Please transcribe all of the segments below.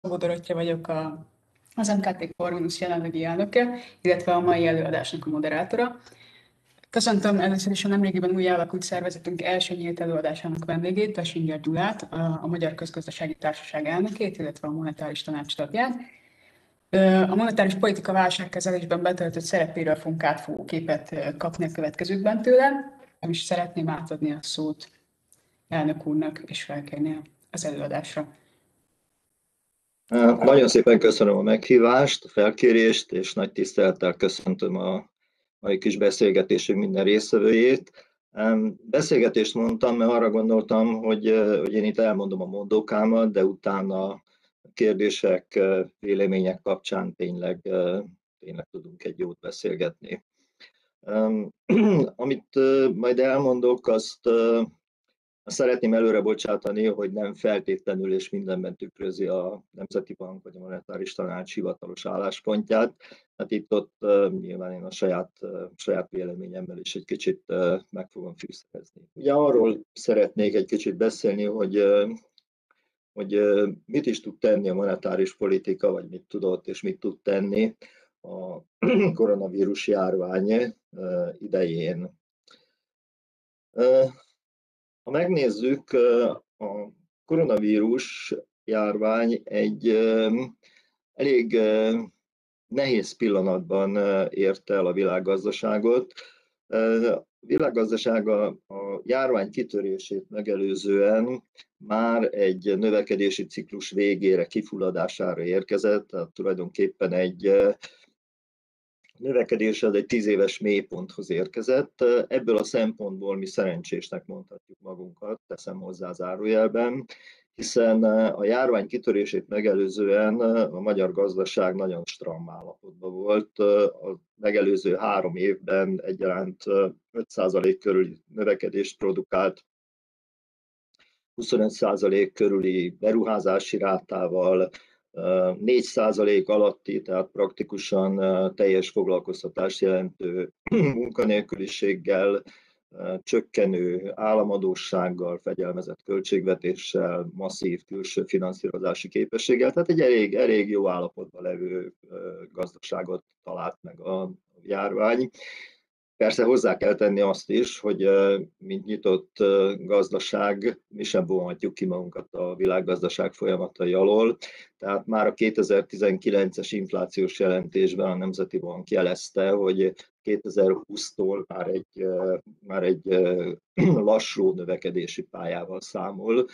Bodorottya vagyok a, az MKT Corvinus jelenlegi elnöke, illetve a mai előadásnak a moderátora. Köszöntöm először is a nemrégiben új alakult szervezetünk első nyílt előadásának vendégét, Besinger Gyulát, a Magyar Közgazdasági Társaság elnökét, illetve a monetáris tanács tagját. A monetáris politika válságkezelésben betöltött szerepéről fogunk átfogó képet kapni a következőkben tőle. Nem is szeretném átadni a szót elnök úrnak, és felkérni az előadásra. Nagyon szépen köszönöm a meghívást, a felkérést, és nagy tisztelettel köszöntöm a mai kis beszélgetésünk minden résztvevőjét. Beszélgetést mondtam, mert arra gondoltam, hogy, hogy én itt elmondom a mondókámat, de utána kérdések, vélemények kapcsán tényleg, tényleg tudunk egy jót beszélgetni. Amit majd elmondok, azt Szeretném előre bocsátani, hogy nem feltétlenül és mindenben tükrözi a Nemzeti Bank vagy a Monetáris Tanács hivatalos álláspontját. Hát itt ott uh, nyilván én a saját, saját véleményemmel is egy kicsit meg fogom fűszerezni. Ugye arról szeretnék egy kicsit beszélni, hogy hogy mit is tud tenni a monetáris politika, vagy mit tudott és mit tud tenni a koronavírus járvány idején. Ha megnézzük, a koronavírus járvány egy elég nehéz pillanatban érte el a világgazdaságot. A világgazdaság a, a járvány kitörését megelőzően már egy növekedési ciklus végére, kifulladására érkezett, tehát tulajdonképpen egy növekedés az egy tíz éves mélyponthoz érkezett. Ebből a szempontból mi szerencsésnek mondhatjuk magunkat, teszem hozzá zárójelben, hiszen a járvány kitörését megelőzően a magyar gazdaság nagyon stram állapotban volt. A megelőző három évben egyaránt 5% körül növekedést produkált, 25% körüli beruházási rátával, 4% alatti, tehát praktikusan teljes foglalkoztatást jelentő munkanélküliséggel, csökkenő államadósággal, fegyelmezett költségvetéssel, masszív külső finanszírozási képességgel, tehát egy elég, elég jó állapotban levő gazdaságot talált meg a járvány. Persze hozzá kell tenni azt is, hogy mint nyitott gazdaság, mi sem vonhatjuk ki magunkat a világgazdaság folyamatai alól. Tehát már a 2019-es inflációs jelentésben a Nemzeti Bank jelezte, hogy 2020-tól már egy, már egy lassú növekedési pályával számol.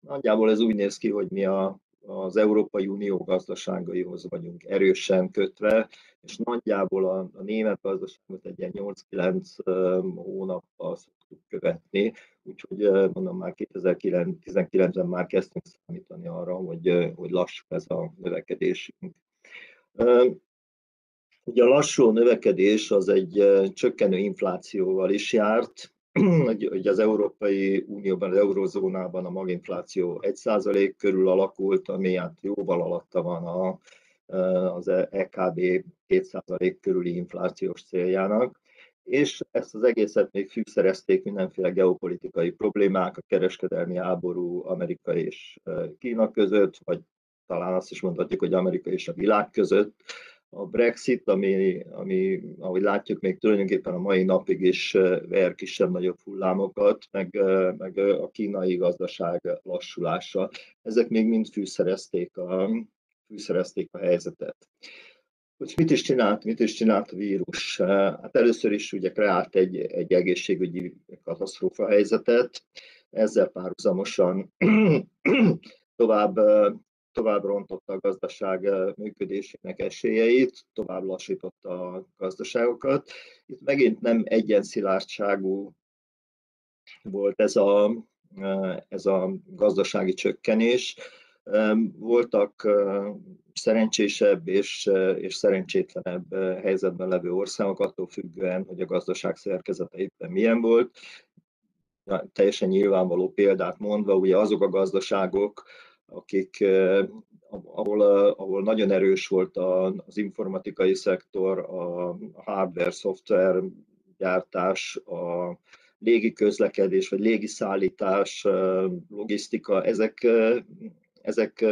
Nagyjából ez úgy néz ki, hogy mi a az Európai Unió gazdaságaihoz vagyunk erősen kötve, és nagyjából a, a német gazdaságot egy ilyen 8-9 hónappal szoktuk követni, úgyhogy mondom már 2019-ben már kezdtünk számítani arra, hogy, hogy lassú ez a növekedésünk. Ugye a lassú növekedés az egy csökkenő inflációval is járt, hogy az Európai Unióban, az eurozónában a maginfláció 1% körül alakult, ami hát jóval alatta van a, az EKB 2% körüli inflációs céljának, és ezt az egészet még fűszerezték mindenféle geopolitikai problémák, a kereskedelmi háború Amerika és Kína között, vagy talán azt is mondhatjuk, hogy Amerika és a világ között, a Brexit, ami, ami, ahogy látjuk, még tulajdonképpen a mai napig is ver kisebb-nagyobb hullámokat, meg, meg a kínai gazdaság lassulása. Ezek még mind fűszerezték a, fűszerezték a helyzetet. Hogy mit is csinált, mit is csinált a vírus? Hát először is ugye kreált egy, egy egészségügyi katasztrófa helyzetet, ezzel párhuzamosan tovább tovább rontotta a gazdaság működésének esélyeit, tovább lassította a gazdaságokat. Itt megint nem egyenszilárdságú volt ez a, ez a gazdasági csökkenés. Voltak szerencsésebb és, és szerencsétlenebb helyzetben levő országok, attól függően, hogy a gazdaság szerkezete éppen milyen volt. Teljesen nyilvánvaló példát mondva, ugye azok a gazdaságok, akik, ahol, ahol nagyon erős volt az informatikai szektor, a hardware, szoftver gyártás, a légi közlekedés, vagy légi szállítás, logisztika, ezek, ezek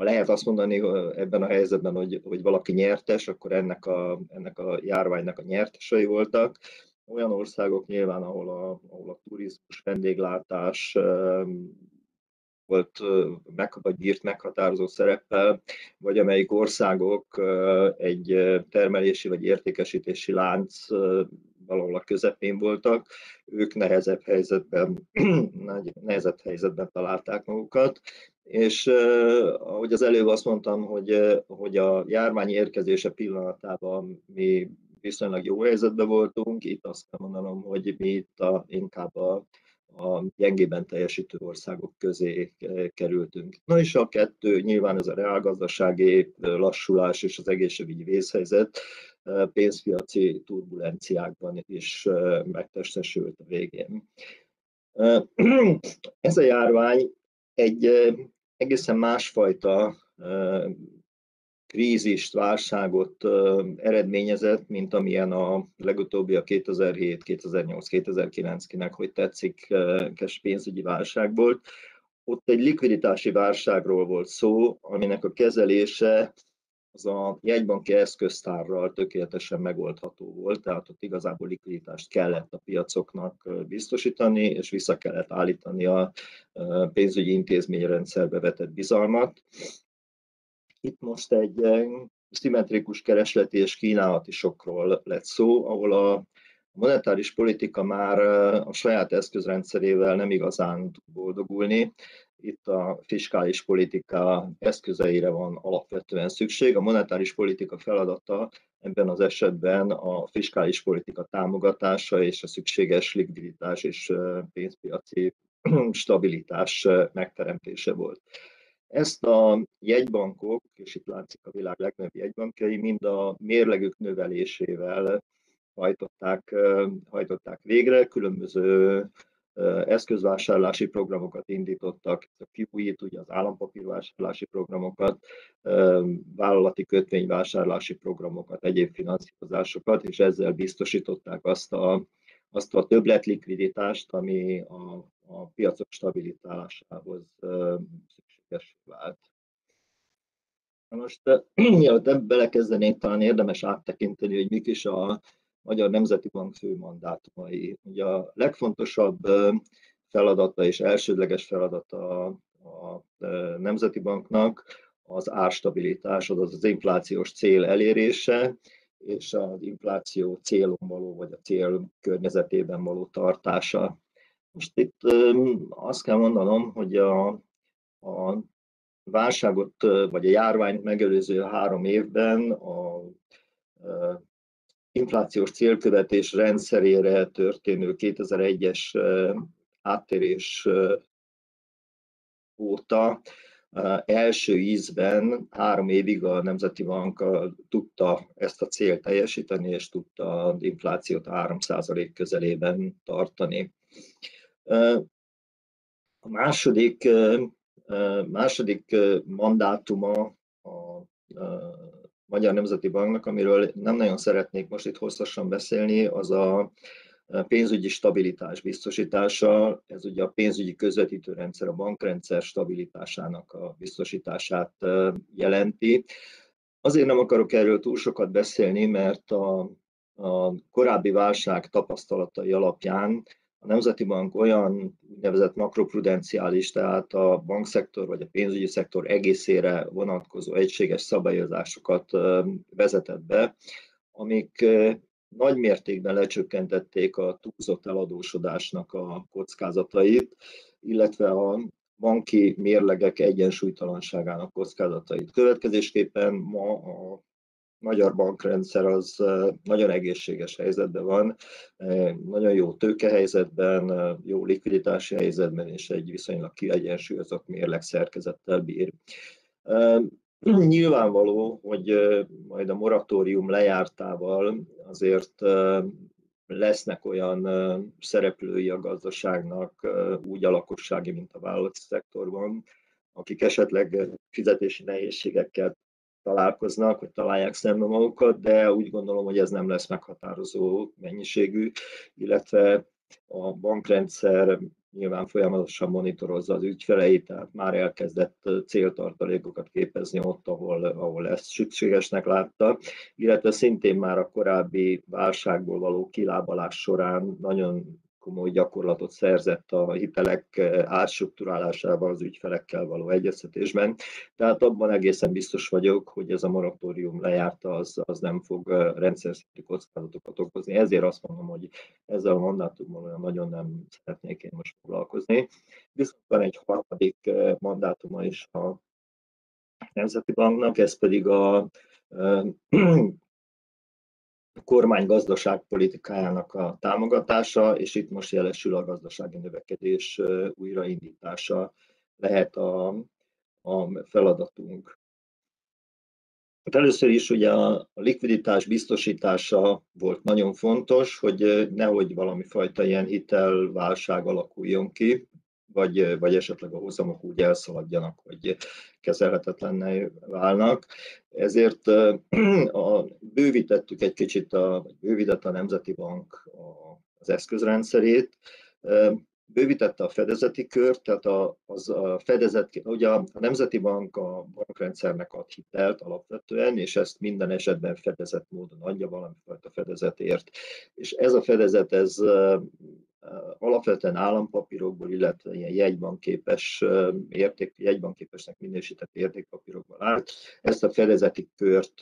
ha lehet azt mondani ebben a helyzetben, hogy, hogy valaki nyertes, akkor ennek a, ennek a járványnak a nyertesei voltak. Olyan országok nyilván, ahol a, ahol a turizmus, vendéglátás volt meg, vagy bírt meghatározó szereppel, vagy amelyik országok egy termelési vagy értékesítési lánc valahol a közepén voltak, ők nehezebb helyzetben, nehezebb helyzetben találták magukat, és ahogy az előbb azt mondtam, hogy, hogy a járvány érkezése pillanatában mi viszonylag jó helyzetben voltunk, itt azt kell mondanom, hogy mi itt a, inkább a, a gyengében teljesítő országok közé kerültünk. Na és a kettő, nyilván ez a reálgazdasági lassulás és az egészségügyi vészhelyzet pénzpiaci turbulenciákban is megtestesült a végén. Ez a járvány egy egészen másfajta krízist, válságot eredményezett, mint amilyen a legutóbbi a 2007, 2008, 2009 kinek, hogy tetszik, kes pénzügyi válság volt. Ott egy likviditási válságról volt szó, aminek a kezelése az a jegybanki eszköztárral tökéletesen megoldható volt, tehát ott igazából likviditást kellett a piacoknak biztosítani, és vissza kellett állítani a pénzügyi intézményrendszerbe vetett bizalmat. Itt most egy szimmetrikus keresleti és kínálati sokról lett szó, ahol a monetáris politika már a saját eszközrendszerével nem igazán tud boldogulni, itt a fiskális politika eszközeire van alapvetően szükség. A monetáris politika feladata ebben az esetben a fiskális politika támogatása és a szükséges likviditás és pénzpiaci stabilitás megteremtése volt. Ezt a jegybankok, és itt látszik a világ legnagyobb jegybankjai, mind a mérlegük növelésével hajtották, hajtották végre, különböző eszközvásárlási programokat indítottak, a QE-t, ugye az állampapírvásárlási programokat, vállalati kötvényvásárlási programokat, egyéb finanszírozásokat, és ezzel biztosították azt a, azt a többlet likviditást, ami a, a piacok stabilitásához szükséges vált. Most mielőtt belekezdenék, talán érdemes áttekinteni, hogy mik is a Magyar Nemzeti Bank fő mandátumai. Ugye a legfontosabb feladata és elsődleges feladata a Nemzeti Banknak az árstabilitás, azaz az inflációs cél elérése, és az infláció célon való, vagy a cél környezetében való tartása. Most itt azt kell mondanom, hogy a, a válságot, vagy a járványt megelőző három évben a inflációs célkövetés rendszerére történő 2001-es áttérés óta első ízben három évig a Nemzeti Bank tudta ezt a célt teljesíteni, és tudta az inflációt 3% közelében tartani. A második, második mandátuma a Magyar Nemzeti Banknak, amiről nem nagyon szeretnék most itt hosszasan beszélni, az a pénzügyi stabilitás biztosítása, ez ugye a pénzügyi közvetítőrendszer, a bankrendszer stabilitásának a biztosítását jelenti. Azért nem akarok erről túl sokat beszélni, mert a, a korábbi válság tapasztalatai alapján a Nemzeti Bank olyan úgynevezett makroprudenciális, tehát a bankszektor vagy a pénzügyi szektor egészére vonatkozó egységes szabályozásokat vezetett be, amik nagy mértékben lecsökkentették a túlzott eladósodásnak a kockázatait, illetve a banki mérlegek egyensúlytalanságának kockázatait. Következésképpen ma a magyar bankrendszer az nagyon egészséges helyzetben van, nagyon jó tőkehelyzetben, jó likviditási helyzetben, és egy viszonylag kiegyensúlyozott mérleg szerkezettel bír. Nyilvánvaló, hogy majd a moratórium lejártával azért lesznek olyan szereplői a gazdaságnak, úgy a lakossági, mint a vállalati szektorban, akik esetleg fizetési nehézségekkel találkoznak, vagy találják szembe magukat, de úgy gondolom, hogy ez nem lesz meghatározó mennyiségű, illetve a bankrendszer nyilván folyamatosan monitorozza az ügyfeleit, tehát már elkezdett céltartalékokat képezni ott, ahol, ahol ezt szükségesnek látta, illetve szintén már a korábbi válságból való kilábalás során nagyon komoly gyakorlatot szerzett a hitelek átstruktúrálásában az ügyfelekkel való egyeztetésben. Tehát abban egészen biztos vagyok, hogy ez a moratórium lejárta, az, az nem fog rendszer szintű kockázatokat okozni. Ezért azt mondom, hogy ezzel a mandátummal olyan nagyon nem szeretnék én most foglalkozni. Viszont van egy harmadik mandátuma is a Nemzeti Banknak, ez pedig a kormány gazdaságpolitikájának a támogatása, és itt most jelesül a gazdasági növekedés újraindítása lehet a, a feladatunk. Hát először is ugye a likviditás biztosítása volt nagyon fontos, hogy nehogy valami fajta ilyen hitelválság alakuljon ki, vagy, vagy esetleg a hozamok úgy elszaladjanak, hogy kezelhetetlenné válnak. Ezért a, bővítettük egy kicsit, a, bővített a Nemzeti Bank az eszközrendszerét, bővítette a fedezeti kört, tehát a, az a fedezet, ugye a Nemzeti Bank a bankrendszernek ad hitelt alapvetően, és ezt minden esetben fedezett módon adja valamifajta fedezetért. És ez a fedezet, ez alapvetően állampapírokból, illetve ilyen jegybanképes érték, jegybanképesnek minősített értékpapírokból állt. Ezt a fedezeti kört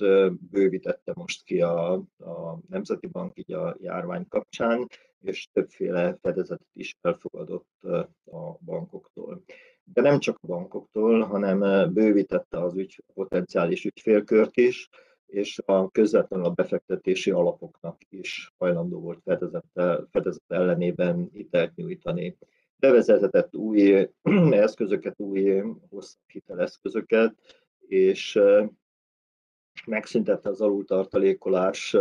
bővítette most ki a, a Nemzeti Bank így a járvány kapcsán, és többféle fedezetet is elfogadott a bankoktól. De nem csak a bankoktól, hanem bővítette az ügy, potenciális ügyfélkört is, és a közvetlenül a befektetési alapoknak is hajlandó volt fedezet, fedezet ellenében hitelt nyújtani. Bevezetett új eszközöket, új hosszabb hiteleszközöket, és megszüntette az alultartalékolás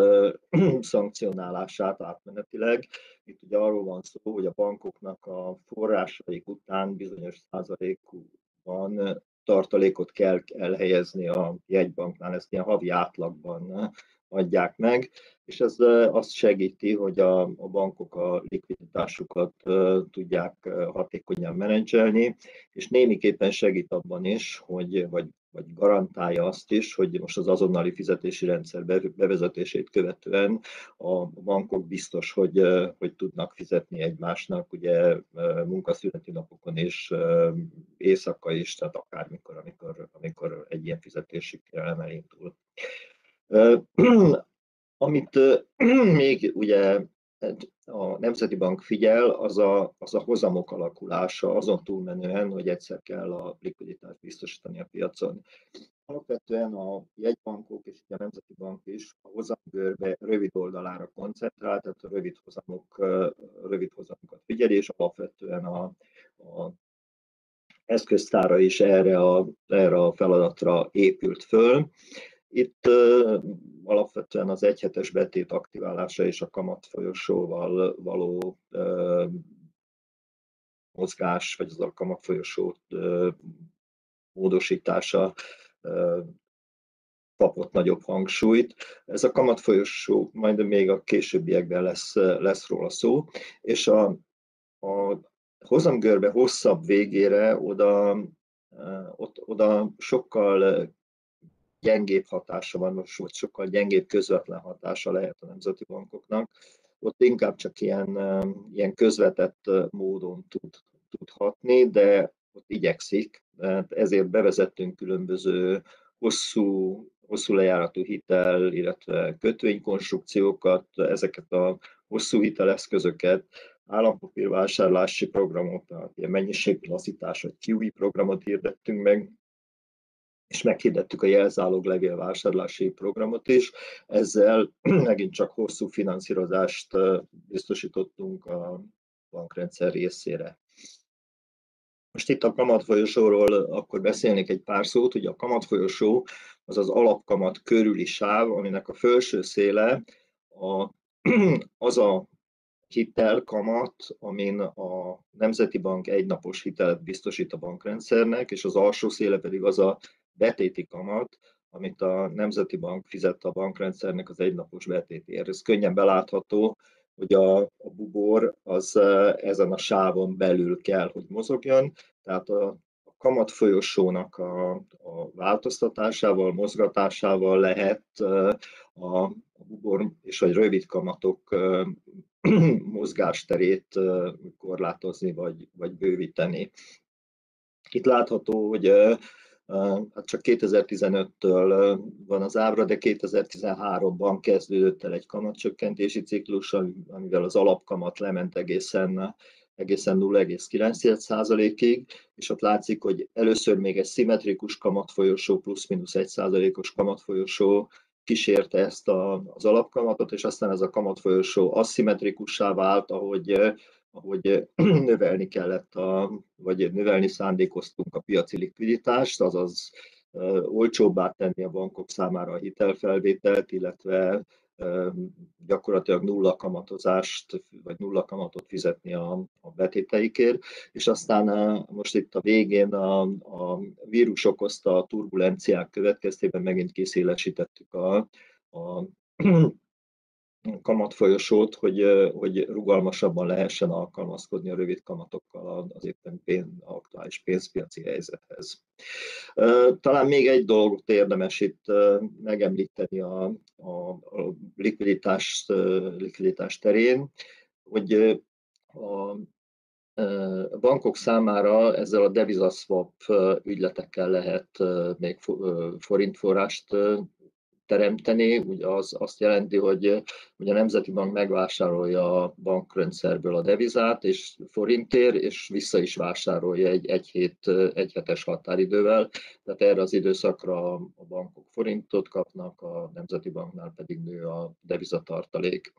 szankcionálását átmenetileg. Itt ugye arról van szó, hogy a bankoknak a forrásaik után bizonyos százalékban tartalékot kell elhelyezni a jegybanknál, ezt ilyen havi átlagban adják meg, és ez azt segíti, hogy a, a bankok a likviditásukat tudják hatékonyan menedzselni, és némiképpen segít abban is, hogy, vagy, vagy garantálja azt is, hogy most az azonnali fizetési rendszer bevezetését követően a bankok biztos, hogy, hogy tudnak fizetni egymásnak, ugye munkaszületi napokon és éjszaka is, tehát akármikor, amikor, amikor egy ilyen fizetési kérelem elindul. Amit még ugye a Nemzeti Bank figyel, az a, az a hozamok alakulása, azon túlmenően, hogy egyszer kell a likviditást biztosítani a piacon. Alapvetően a jegybankok és a Nemzeti Bank is a hozamgörbe rövid oldalára koncentrál, tehát a rövid, hozamok, rövid hozamokat figyel, és alapvetően a, a eszköztára is erre a, erre a feladatra épült föl. Itt alapvetően az egyhetes betét aktiválása és a kamat folyosóval való mozgás, vagy az a kamat folyosó módosítása kapott nagyobb hangsúlyt. Ez a kamat folyosó majd még a későbbiekben lesz, lesz róla szó, és a, a hozamgörbe hosszabb végére oda, ott, oda sokkal gyengébb hatása van, vagy sokkal gyengébb közvetlen hatása lehet a nemzeti bankoknak. Ott inkább csak ilyen, ilyen közvetett módon tud, tud hatni, de ott igyekszik. Ezért bevezettünk különböző hosszú, hosszú lejáratú hitel, illetve kötvénykonstrukciókat, ezeket a hosszú hiteleszközöket, állampapírvásárlási programot, tehát ilyen mennyiséglasszítás, vagy QE programot hirdettünk meg, és meghirdettük a jelzálog levélvásárlási programot is. Ezzel megint csak hosszú finanszírozást biztosítottunk a bankrendszer részére. Most itt a kamatfolyosóról akkor beszélnék egy pár szót, hogy a kamatfolyosó az az alapkamat körüli sáv, aminek a felső széle a, az a hitel kamat, amin a Nemzeti Bank egynapos hitelt biztosít a bankrendszernek, és az alsó széle pedig az a betéti kamat, amit a Nemzeti Bank fizet a bankrendszernek az egynapos betétért. Ez könnyen belátható, hogy a, a bubor az ezen a sávon belül kell, hogy mozogjon, tehát a, a kamat folyosónak a, a változtatásával, mozgatásával lehet a, a bubor és a rövid kamatok mozgásterét korlátozni vagy, vagy bővíteni. Itt látható, hogy hát csak 2015-től van az ábra, de 2013-ban kezdődött el egy kamatcsökkentési ciklus, amivel az alapkamat lement egészen egészen 0,9%-ig, és ott látszik, hogy először még egy szimmetrikus kamatfolyosó plusz-minusz 1%-os kamatfolyosó kísérte ezt a, az alapkamatot, és aztán ez a kamatfolyosó aszimmetrikussá vált, ahogy ahogy növelni kellett, a, vagy növelni szándékoztunk a piaci likviditást, azaz olcsóbbá tenni a bankok számára a hitelfelvételt, illetve gyakorlatilag nulla kamatozást, vagy nulla kamatot fizetni a, a betéteikért, és aztán most itt a végén a, a vírus okozta a turbulenciák következtében megint kiszélesítettük a, a kamatfolyosót, hogy, hogy rugalmasabban lehessen alkalmazkodni a rövid kamatokkal az éppen pénz, aktuális pénzpiaci helyzethez. Talán még egy dolgot érdemes itt megemlíteni a, a, a likviditás, likviditás terén, hogy a bankok számára ezzel a devizaszwap ügyletekkel lehet még forintforrást teremteni, ugye az azt jelenti, hogy, hogy a Nemzeti Bank megvásárolja a bankrendszerből a devizát, és forintér, és vissza is vásárolja egy, egy, hét, egy hetes határidővel, tehát erre az időszakra a bankok forintot kapnak, a Nemzeti Banknál pedig nő a devizatartalék.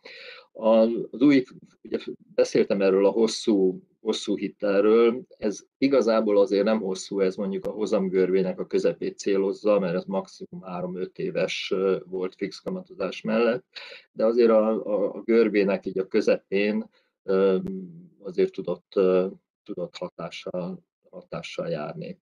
Az új, ugye beszéltem erről a hosszú hosszú hitelről. Ez igazából azért nem hosszú, ez mondjuk a hozamgörvének a közepét célozza, mert ez maximum 3-5 éves volt fix kamatozás mellett, de azért a, a, a görvének így a közepén azért tudott, tudott hatással, hatással járni.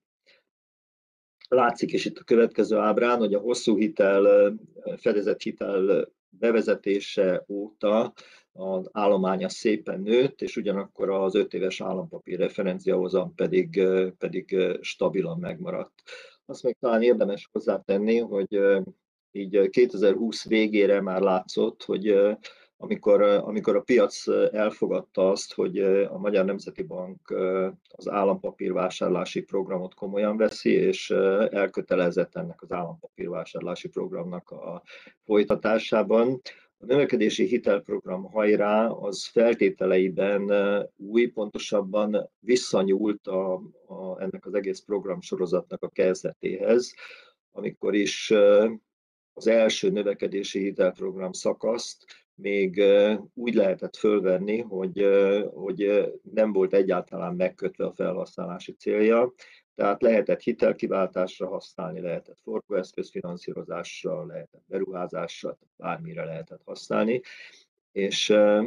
Látszik is itt a következő ábrán, hogy a hosszú hitel, fedezett hitel bevezetése óta az állománya szépen nőtt, és ugyanakkor az 5 éves állampapír referenciahozam pedig, pedig stabilan megmaradt. Azt még talán érdemes hozzátenni, hogy így 2020 végére már látszott, hogy amikor, amikor a piac elfogadta azt, hogy a Magyar Nemzeti Bank az állampapírvásárlási programot komolyan veszi, és elkötelezett ennek az állampapírvásárlási programnak a folytatásában, a növekedési hitelprogram hajrá az feltételeiben új, pontosabban visszanyúlt a, a, ennek az egész program sorozatnak a kezdetéhez, amikor is az első növekedési hitelprogram szakaszt még úgy lehetett fölvenni, hogy, hogy nem volt egyáltalán megkötve a felhasználási célja, tehát lehetett hitelkiváltásra használni, lehetett forgóeszközfinanszírozásra, lehetett beruházásra, bármire lehetett használni. És eh,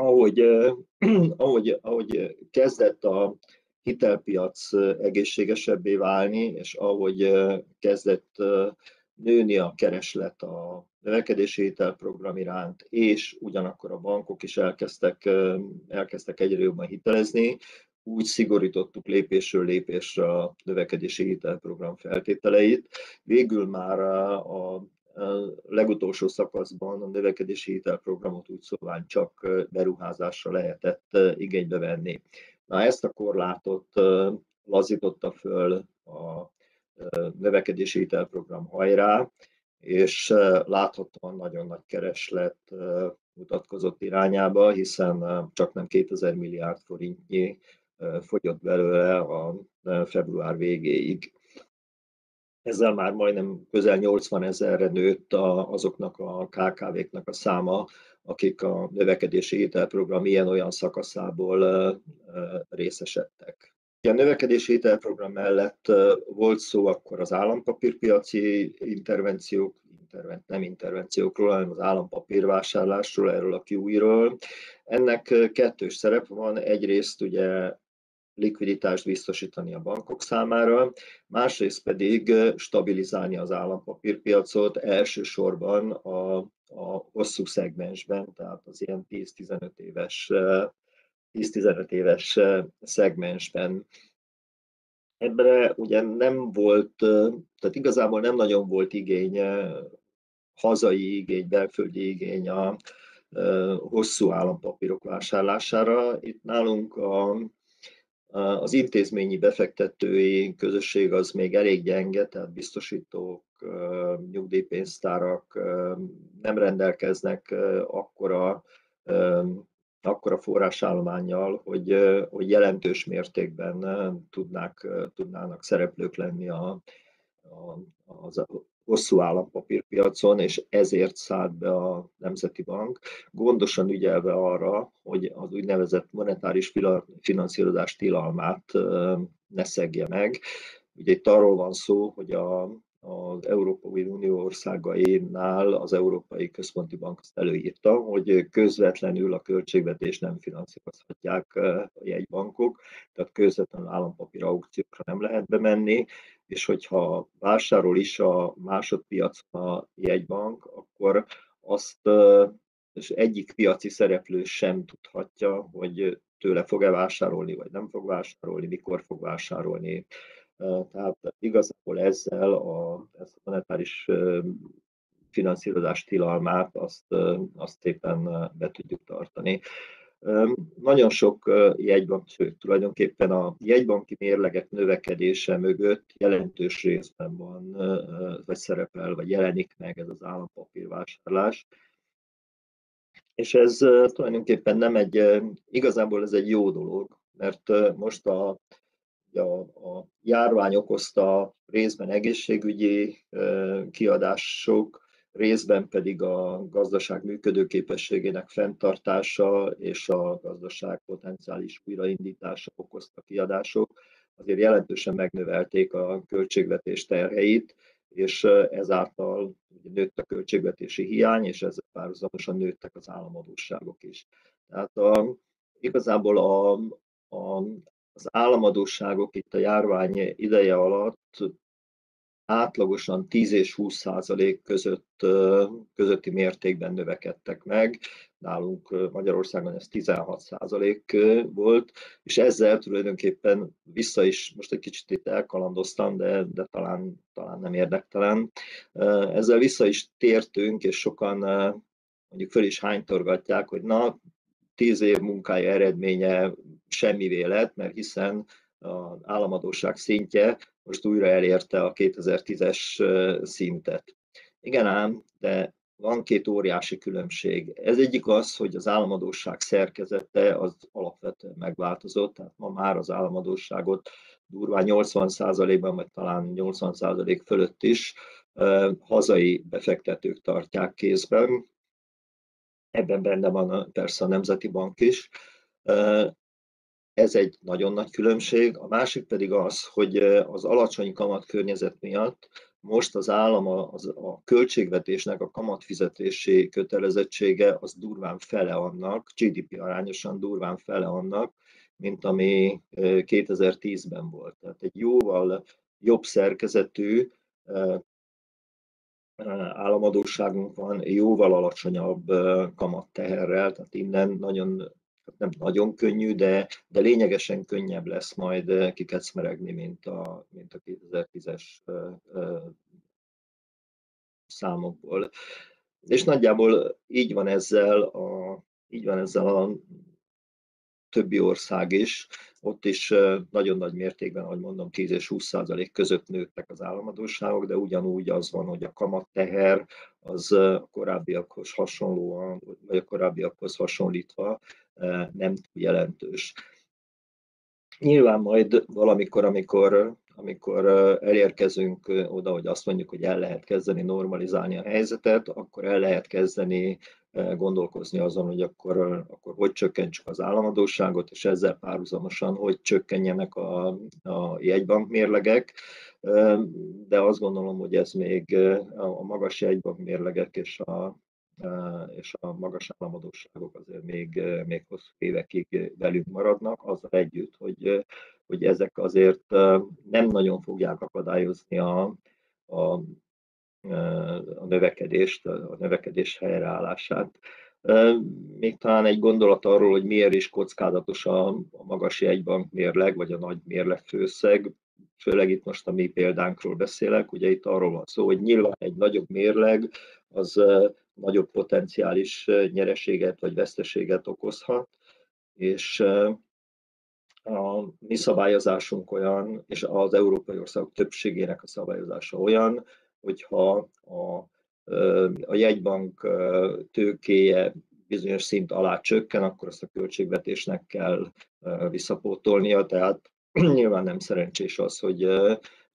ahogy, eh, ahogy, ahogy kezdett a hitelpiac egészségesebbé válni, és ahogy eh, kezdett eh, nőni a kereslet a növekedési hitelprogram iránt, és ugyanakkor a bankok is elkezdtek, elkezdtek egyre jobban hitelezni, úgy szigorítottuk lépésről lépésre a növekedési hitelprogram feltételeit. Végül már a legutolsó szakaszban a növekedési hitelprogramot úgy szóval csak beruházásra lehetett igénybe venni. Na ezt a korlátot lazította föl a növekedési hitelprogram hajrá, és láthatóan nagyon nagy kereslet mutatkozott irányába, hiszen csak nem 2000 milliárd forintnyi fogyott belőle a február végéig. Ezzel már majdnem közel 80 ezerre nőtt azoknak a KKV-knak a száma, akik a növekedési hitelprogram ilyen-olyan szakaszából részesedtek. A növekedési hitelprogram mellett volt szó akkor az állampapírpiaci intervenciók, intervent, nem intervenciókról, hanem az állampapírvásárlásról, erről a QE-ről. Ennek kettős szerep van. Egyrészt ugye likviditást biztosítani a bankok számára, másrészt pedig stabilizálni az állampapírpiacot elsősorban a, a hosszú szegmensben, tehát az ilyen 10-15 éves 10-15 éves szegmensben. Ebbre ugye nem volt, tehát igazából nem nagyon volt igény, hazai igény, belföldi igény a hosszú állampapírok vásárlására. Itt nálunk a, az intézményi befektetői közösség az még elég gyenge, tehát biztosítók, nyugdíjpénztárak nem rendelkeznek akkora akkora forrásállományjal, hogy, hogy jelentős mértékben tudnák, tudnának szereplők lenni a, a, az hosszú állampapírpiacon, és ezért szállt be a Nemzeti Bank, gondosan ügyelve arra, hogy az úgynevezett monetáris finanszírozás tilalmát ne szegje meg. Ugye itt arról van szó, hogy a, az Európai Unió országainál az Európai Központi Bank azt előírta, hogy közvetlenül a költségvetés nem finanszírozhatják a jegybankok, tehát közvetlenül állampapír aukciókra nem lehet bemenni, és hogyha vásárol is a másodpiacon a jegybank, akkor azt és egyik piaci szereplő sem tudhatja, hogy tőle fog-e vásárolni, vagy nem fog vásárolni, mikor fog vásárolni, tehát igazából ezzel a, ezt a monetáris finanszírozás tilalmát azt, azt szépen be tudjuk tartani. Nagyon sok jegybank, sőt, tulajdonképpen a jegybanki mérlegek növekedése mögött jelentős részben van, vagy szerepel, vagy jelenik meg ez az állampapírvásárlás. És ez tulajdonképpen nem egy, igazából ez egy jó dolog, mert most a a, a járvány okozta részben egészségügyi kiadások, részben pedig a gazdaság működőképességének fenntartása és a gazdaság potenciális újraindítása okozta kiadások, azért jelentősen megnövelték a költségvetés terheit, és ezáltal nőtt a költségvetési hiány, és ezzel párhuzamosan nőttek az államadóságok is. Tehát a, igazából a, a, az államadóságok itt a járvány ideje alatt átlagosan 10 és 20 százalék között, közötti mértékben növekedtek meg. Nálunk Magyarországon ez 16 százalék volt, és ezzel tulajdonképpen vissza is, most egy kicsit itt elkalandoztam, de, de talán, talán nem érdektelen, ezzel vissza is tértünk, és sokan mondjuk föl is hánytorgatják, hogy na, tíz év munkája eredménye semmivé lett, mert hiszen az államadóság szintje most újra elérte a 2010-es szintet. Igen ám, de van két óriási különbség. Ez egyik az, hogy az államadóság szerkezete az alapvetően megváltozott, tehát ma már az államadóságot durván 80%-ban, vagy talán 80% fölött is hazai befektetők tartják kézben. Ebben benne van persze a Nemzeti Bank is. Ez egy nagyon nagy különbség. A másik pedig az, hogy az alacsony kamat környezet miatt most az állam a, a költségvetésnek a kamatfizetési kötelezettsége az durván fele annak, GDP arányosan durván fele annak, mint ami 2010-ben volt. Tehát egy jóval jobb szerkezetű államadóságunk van, jóval alacsonyabb kamatteherrel, tehát innen nagyon nem nagyon könnyű, de, de lényegesen könnyebb lesz majd kikecmeregni, mint a, mint a 2010-es számokból. És nagyjából így van ezzel a, így van ezzel a többi ország is. Ott is nagyon nagy mértékben, ahogy mondom, 10 és 20 százalék között nőttek az államadóságok, de ugyanúgy az van, hogy a kamatteher az korábbiakhoz hasonlóan, vagy a korábbiakhoz hasonlítva nem túl jelentős. Nyilván majd valamikor, amikor, amikor elérkezünk oda, hogy azt mondjuk, hogy el lehet kezdeni normalizálni a helyzetet, akkor el lehet kezdeni gondolkozni azon, hogy akkor, akkor hogy csökkentsük az államadóságot, és ezzel párhuzamosan, hogy csökkenjenek a, a jegybankmérlegek, de azt gondolom, hogy ez még a magas jegybankmérlegek és a és a magas államadóságok azért még, még hosszú évekig velünk maradnak, azzal együtt, hogy, hogy ezek azért nem nagyon fogják akadályozni a, a, a növekedést, a növekedés helyreállását. Még talán egy gondolat arról, hogy miért is kockázatos a, a magas jegybank mérleg, vagy a nagy mérleg főszeg, főleg itt most a mi példánkról beszélek, ugye itt arról van szó, hogy nyilván egy nagyobb mérleg az nagyobb potenciális nyereséget vagy veszteséget okozhat, és a mi szabályozásunk olyan, és az európai országok többségének a szabályozása olyan, hogyha a, a jegybank tőkéje bizonyos szint alá csökken, akkor azt a költségvetésnek kell visszapótolnia, tehát nyilván nem szerencsés az, hogy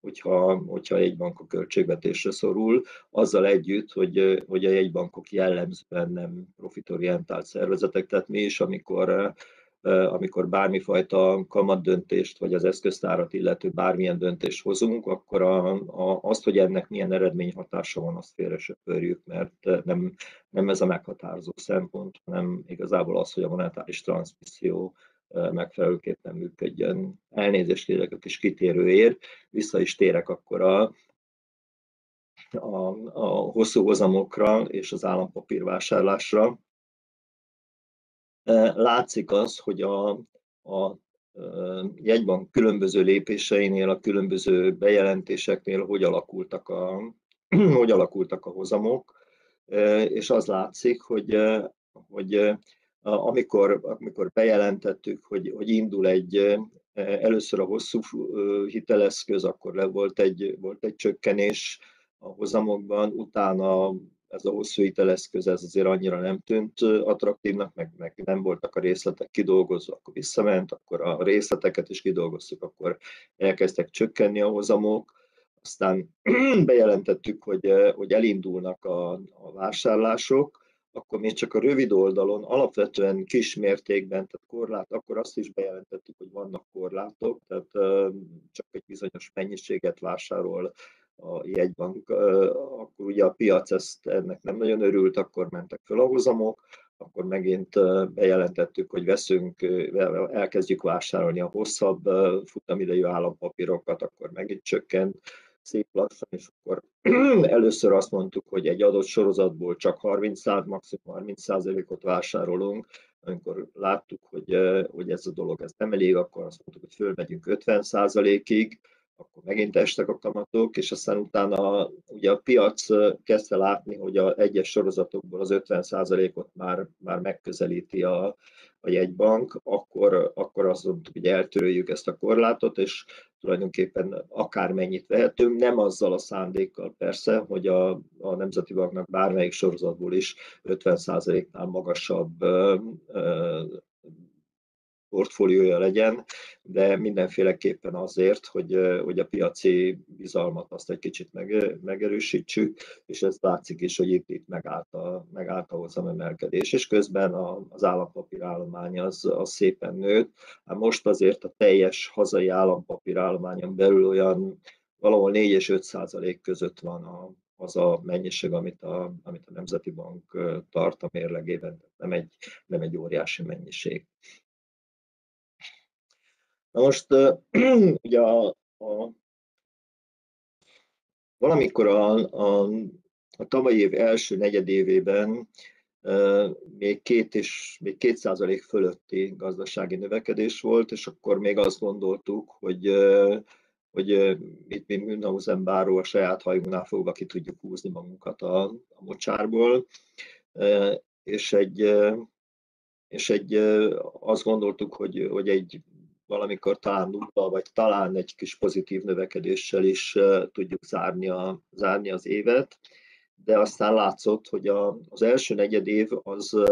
hogyha, hogyha egy bank a költségvetésre szorul, azzal együtt, hogy, hogy a jegybankok jellemzően nem profitorientált szervezetek, tehát mi is, amikor amikor bármifajta kamatdöntést, vagy az eszköztárat illető bármilyen döntést hozunk, akkor a, a, azt, hogy ennek milyen eredményhatása van, azt félre söpörjük, mert nem, nem ez a meghatározó szempont, hanem igazából az, hogy a monetáris transmisszió megfelelőképpen működjön. Elnézést kérek a kis kitérőért, vissza is térek akkor a, a, a hosszú hozamokra és az állampapírvásárlásra. Látszik az, hogy a, a jegybank különböző lépéseinél, a különböző bejelentéseknél hogy alakultak a, hogy alakultak a hozamok, és az látszik, hogy, hogy amikor, amikor bejelentettük, hogy, hogy indul egy, először a hosszú hiteleszköz, akkor volt egy, volt egy csökkenés a hozamokban, utána ez a hosszú hiteleszköz ez azért annyira nem tűnt attraktívnak, meg, meg nem voltak a részletek kidolgozva, akkor visszament, akkor a részleteket is kidolgoztuk, akkor elkezdtek csökkenni a hozamok, aztán bejelentettük, hogy, hogy elindulnak a, a vásárlások, akkor még csak a rövid oldalon alapvetően kis mértékben, tehát korlát, akkor azt is bejelentettük, hogy vannak korlátok, tehát csak egy bizonyos mennyiséget vásárol a jegybank, akkor ugye a piac ezt ennek nem nagyon örült, akkor mentek fel a hozamok, akkor megint bejelentettük, hogy veszünk, elkezdjük vásárolni a hosszabb futamidejű állampapírokat, akkor megint csökkent szép lassan, és akkor először azt mondtuk, hogy egy adott sorozatból csak 30 maximum 30 ot vásárolunk, amikor láttuk, hogy, hogy ez a dolog ez nem elég, akkor azt mondtuk, hogy fölmegyünk 50 ig akkor megint estek a kamatok, és aztán utána ugye a piac kezdte látni, hogy a egyes sorozatokból az 50%-ot már, már megközelíti a, a jegybank, akkor, akkor azt mondtuk, hogy eltöröljük ezt a korlátot, és tulajdonképpen akármennyit vehetünk, nem azzal a szándékkal persze, hogy a, a Nemzeti Banknak bármelyik sorozatból is 50%-nál magasabb ö, ö, portfóliója legyen, de mindenféleképpen azért, hogy, hogy a piaci bizalmat azt egy kicsit meg, megerősítsük, és ez látszik is, hogy itt, itt megállt a, megállt a hozamemelkedés, és közben az állampapírállomány az, az szépen nőtt. Hát most azért a teljes hazai állampapírállományon belül olyan valahol 4 és 5 százalék között van a, az a mennyiség, amit a, amit a Nemzeti Bank tart a mérlegében, nem egy, nem egy óriási mennyiség. Na most ugye a, a, valamikor a, a, a tavalyi év első negyedévében még két és még két százalék fölötti gazdasági növekedés volt, és akkor még azt gondoltuk, hogy hogy mit mi Münchhausen báró a saját hajunknál fogva ki tudjuk húzni magunkat a, a mocsárból, és egy, és egy azt gondoltuk, hogy, hogy egy valamikor talán nulla, vagy talán egy kis pozitív növekedéssel is tudjuk zárni, a, zárni az évet, de aztán látszott, hogy a, az első negyed év az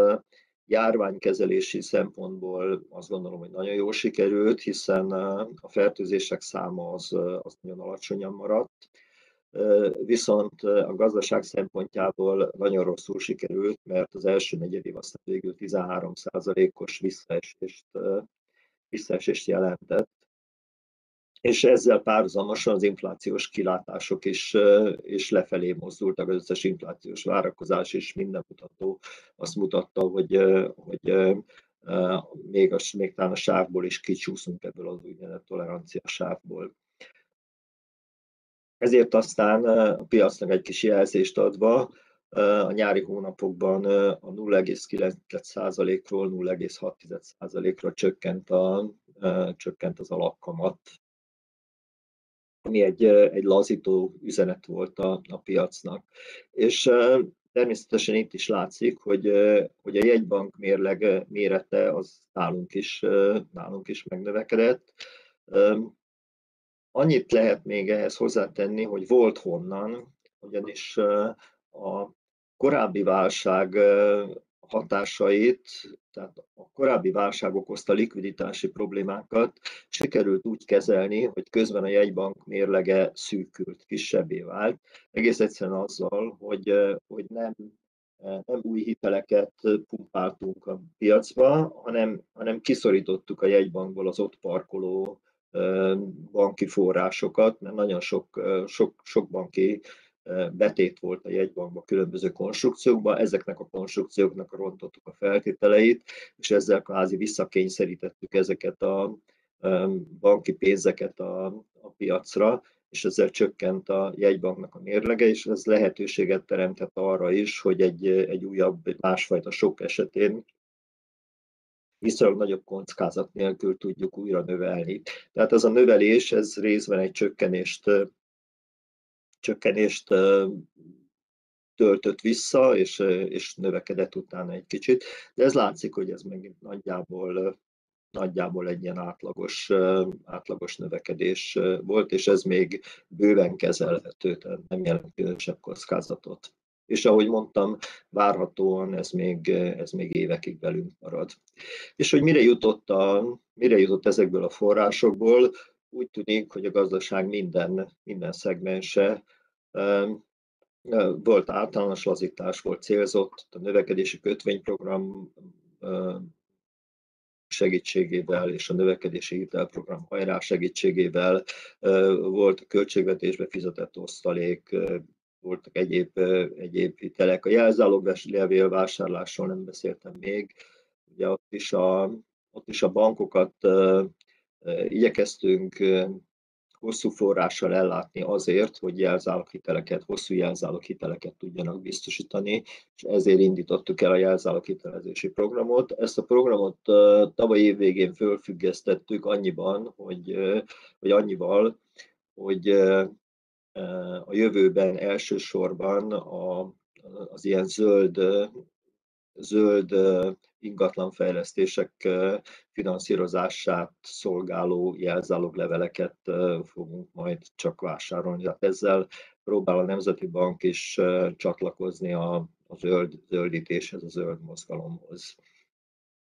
járványkezelési szempontból azt gondolom, hogy nagyon jól sikerült, hiszen a fertőzések száma az, az nagyon alacsonyan maradt, viszont a gazdaság szempontjából nagyon rosszul sikerült, mert az első negyed év aztán végül 13%-os visszaesést visszaesést jelentett. és ezzel párhuzamosan az inflációs kilátások is, is lefelé mozdultak, az összes inflációs várakozás és minden mutató azt mutatta, hogy, hogy még, a, még talán a sávból is kicsúszunk ebből az úgynevezett tolerancia sávból. Ezért aztán a piacnak egy kis jelzést adva, a nyári hónapokban a 0,9%-ról 0,6%-ra csökkent, a, csökkent az alapkamat, ami egy, egy lazító üzenet volt a, a piacnak. És természetesen itt is látszik, hogy, hogy a jegybank mérleg mérete az nálunk is, nálunk is megnövekedett. Annyit lehet még ehhez hozzátenni, hogy volt honnan, ugyanis a korábbi válság hatásait, tehát a korábbi válság okozta likviditási problémákat sikerült úgy kezelni, hogy közben a jegybank mérlege szűkült, kisebbé vált. Egész egyszerűen azzal, hogy, hogy nem, nem új hiteleket pumpáltunk a piacba, hanem, hanem kiszorítottuk a jegybankból az ott parkoló banki forrásokat, mert nagyon sok, sok, sok banki betét volt a jegybankban különböző konstrukciókban, ezeknek a konstrukcióknak rontottuk a feltételeit, és ezzel kvázi visszakényszerítettük ezeket a banki pénzeket a, a piacra, és ezzel csökkent a jegybanknak a mérlege, és ez lehetőséget teremtett arra is, hogy egy, egy újabb, másfajta sok esetén viszonylag nagyobb kockázat nélkül tudjuk újra növelni. Tehát ez a növelés, ez részben egy csökkenést csökkenést töltött vissza, és, és növekedett utána egy kicsit. De ez látszik, hogy ez megint nagyjából, nagyjából egy ilyen átlagos, átlagos növekedés volt, és ez még bőven kezelhető, tehát nem jelent különösebb kockázatot. És ahogy mondtam, várhatóan ez még, ez még évekig velünk marad. És hogy mire jutott, a, mire jutott ezekből a forrásokból, úgy tűnik, hogy a gazdaság minden, minden szegmense volt általános lazítás, volt célzott, a növekedési kötvényprogram segítségével és a növekedési hitelprogram hajrá segítségével volt a költségvetésbe fizetett osztalék, voltak egyéb, egyéb hitelek. A jelzáloglevél vásárlásról nem beszéltem még, ugye ott is a, ott is a bankokat igyekeztünk hosszú forrással ellátni azért, hogy jelzáloghiteleket, hosszú jelzáloghiteleket tudjanak biztosítani, és ezért indítottuk el a jelzáloghitelezési programot. Ezt a programot tavaly év végén fölfüggesztettük annyiban, hogy, hogy annyival, hogy a jövőben elsősorban a, az ilyen zöld zöld ingatlanfejlesztések finanszírozását szolgáló jelzálogleveleket fogunk majd csak vásárolni. Tehát ezzel próbál a Nemzeti Bank is csatlakozni a, a zöld, zöldítéshez, a zöld mozgalomhoz.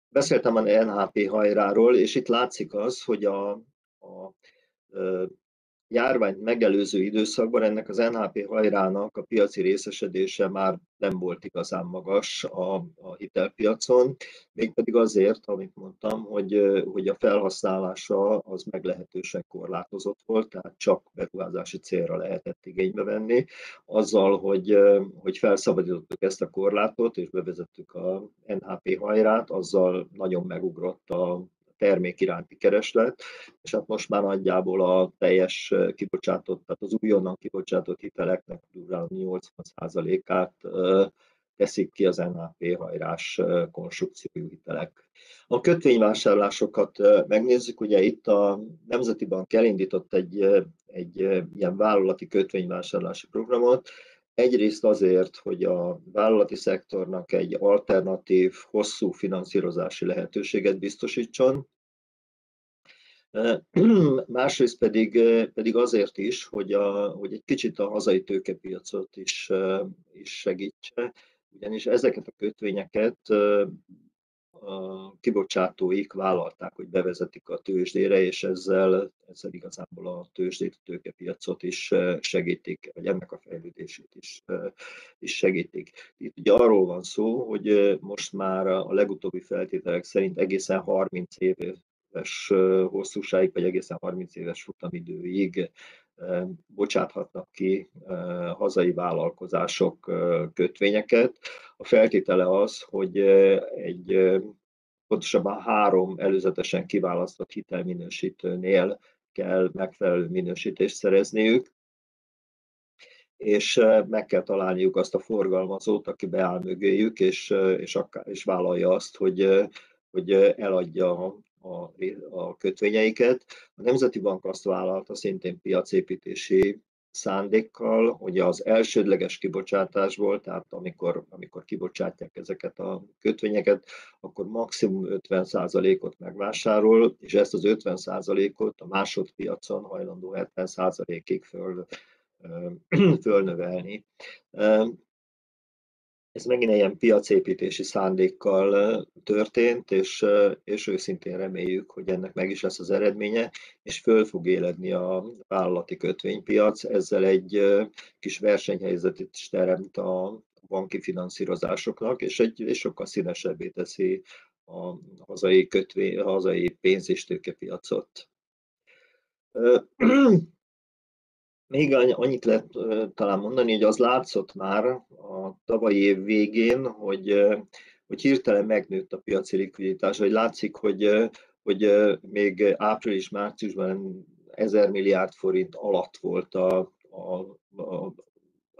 Beszéltem a NHP hajráról, és itt látszik az, hogy a, a járványt megelőző időszakban ennek az NHP hajrának a piaci részesedése már nem volt igazán magas a, a hitelpiacon, mégpedig azért, amit mondtam, hogy, hogy a felhasználása az meglehetősen korlátozott volt, tehát csak beruházási célra lehetett igénybe venni. Azzal, hogy, hogy felszabadítottuk ezt a korlátot, és bevezettük a NHP hajrát, azzal nagyon megugrott a, termék iránti kereslet, és hát most már nagyjából a teljes kibocsátott, tehát az újonnan kibocsátott hiteleknek durván 80%-át teszik ki az NHP hajrás konstrukciójú hitelek. A kötvényvásárlásokat megnézzük, ugye itt a Nemzeti Bank elindított egy, egy ilyen vállalati kötvényvásárlási programot, Egyrészt azért, hogy a vállalati szektornak egy alternatív, hosszú finanszírozási lehetőséget biztosítson, Másrészt pedig, pedig azért is, hogy, a, hogy egy kicsit a hazai tőkepiacot is, is segítse, ugyanis ezeket a kötvényeket kibocsátóik vállalták, hogy bevezetik a tőzsdére, és ezzel, ezzel igazából a tőzsdét, a tőkepiacot is segítik, vagy ennek a fejlődését is, is segítik. Itt ugye arról van szó, hogy most már a legutóbbi feltételek szerint egészen 30 év éves hosszúságig, vagy egészen 30 éves futamidőig bocsáthatnak ki hazai vállalkozások kötvényeket. A feltétele az, hogy egy pontosabban három előzetesen kiválasztott hitelminősítőnél kell megfelelő minősítést szerezniük, és meg kell találniuk azt a forgalmazót, aki beáll mögéjük, és, és, akár, és vállalja azt, hogy, hogy eladja a, a kötvényeiket. A Nemzeti Bank azt vállalta szintén piacépítési szándékkal, hogy az elsődleges kibocsátásból, tehát amikor, amikor kibocsátják ezeket a kötvényeket, akkor maximum 50%-ot megvásárol, és ezt az 50%-ot a másodpiacon hajlandó 70%-ig föl, fölnövelni. Ez megint ilyen piacépítési szándékkal történt, és, és őszintén reméljük, hogy ennek meg is lesz az eredménye, és föl fog éledni a vállalati kötvénypiac, ezzel egy kis versenyhelyzetet is teremt a banki finanszírozásoknak, és egy és sokkal színesebbé teszi a hazai, kötvény, a hazai pénz- és tőkepiacot. Még annyit lehet talán mondani, hogy az látszott már a tavalyi év végén, hogy, hogy hirtelen megnőtt a piaci likviditás, hogy látszik, hogy, hogy még április-márciusban 1000 milliárd forint alatt volt a, a, a,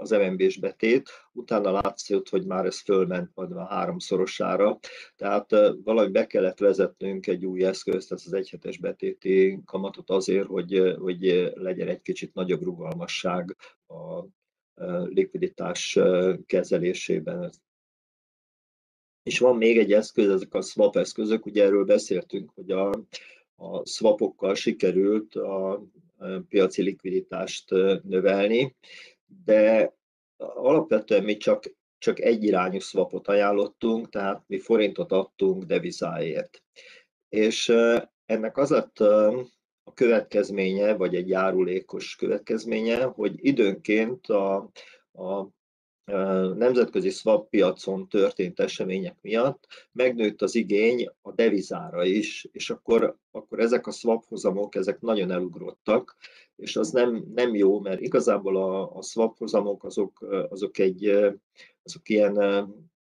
az MNB-s betét, utána látszott, hogy már ez fölment majd a háromszorosára, tehát valahogy be kellett vezetnünk egy új eszközt, ez az egyhetes betéti kamatot azért, hogy, hogy legyen egy kicsit nagyobb rugalmasság a likviditás kezelésében. És van még egy eszköz, ezek a swap eszközök, ugye erről beszéltünk, hogy a, a swapokkal sikerült a piaci likviditást növelni, de alapvetően mi csak, csak egyirányú swapot ajánlottunk, tehát mi forintot adtunk devizáért. És ennek az lett a következménye, vagy egy járulékos következménye, hogy időnként a, a nemzetközi swap piacon történt események miatt megnőtt az igény a devizára is, és akkor, akkor ezek a swap hozamok, ezek nagyon elugrottak, és az nem, nem jó, mert igazából a, a swap hozamok azok, azok, egy, azok ilyen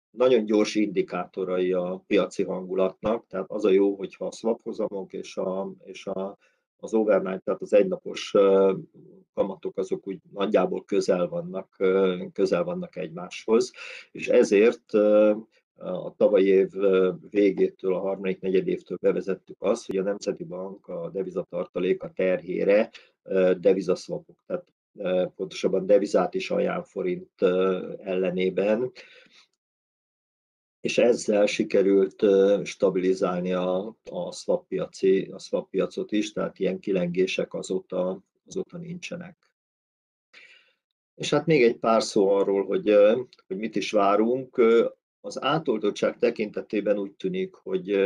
nagyon gyors indikátorai a piaci hangulatnak, tehát az a jó, hogyha a swap hozamok és, a, és a, az overnight, tehát az egynapos kamatok azok úgy nagyjából közel vannak, közel vannak egymáshoz, és ezért a tavalyi év végétől, a harmadik negyed évtől bevezettük azt, hogy a Nemzeti Bank a devizatartaléka terhére devizaszvapok, tehát pontosabban devizát is ajánl forint ellenében, és ezzel sikerült stabilizálni a, a, swap piaci, a swap piacot is, tehát ilyen kilengések azóta, azóta nincsenek. És hát még egy pár szó arról, hogy, hogy mit is várunk. Az átoltottság tekintetében úgy tűnik, hogy,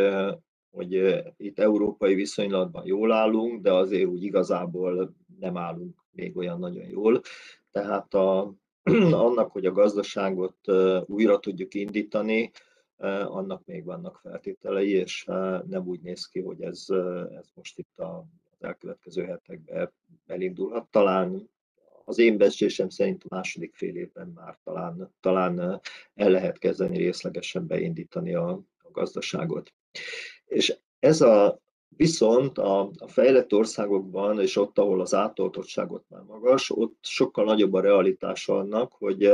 hogy itt európai viszonylatban jól állunk, de azért úgy igazából nem állunk még olyan nagyon jól. Tehát a, annak, hogy a gazdaságot újra tudjuk indítani, annak még vannak feltételei, és nem úgy néz ki, hogy ez, ez most itt az elkövetkező hetekben elindulhat. Talán az én becslésem szerint a második fél évben már talán, talán el lehet kezdeni részlegesen beindítani a, a gazdaságot. És ez a Viszont a, a fejlett országokban, és ott, ahol az átoltottságot már magas, ott sokkal nagyobb a realitás annak, hogy,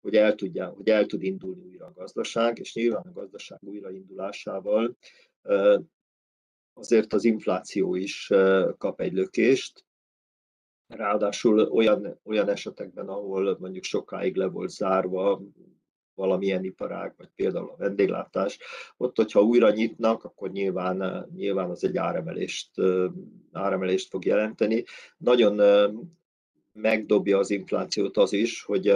hogy el, tudja, hogy el tud indulni újra a gazdaság, és nyilván a gazdaság újraindulásával azért az infláció is kap egy lökést, Ráadásul olyan, olyan esetekben, ahol mondjuk sokáig le volt zárva valamilyen iparág, vagy például a vendéglátás, ott, hogyha újra nyitnak, akkor nyilván, nyilván az egy áremelést, áremelést fog jelenteni. Nagyon megdobja az inflációt az is, hogy,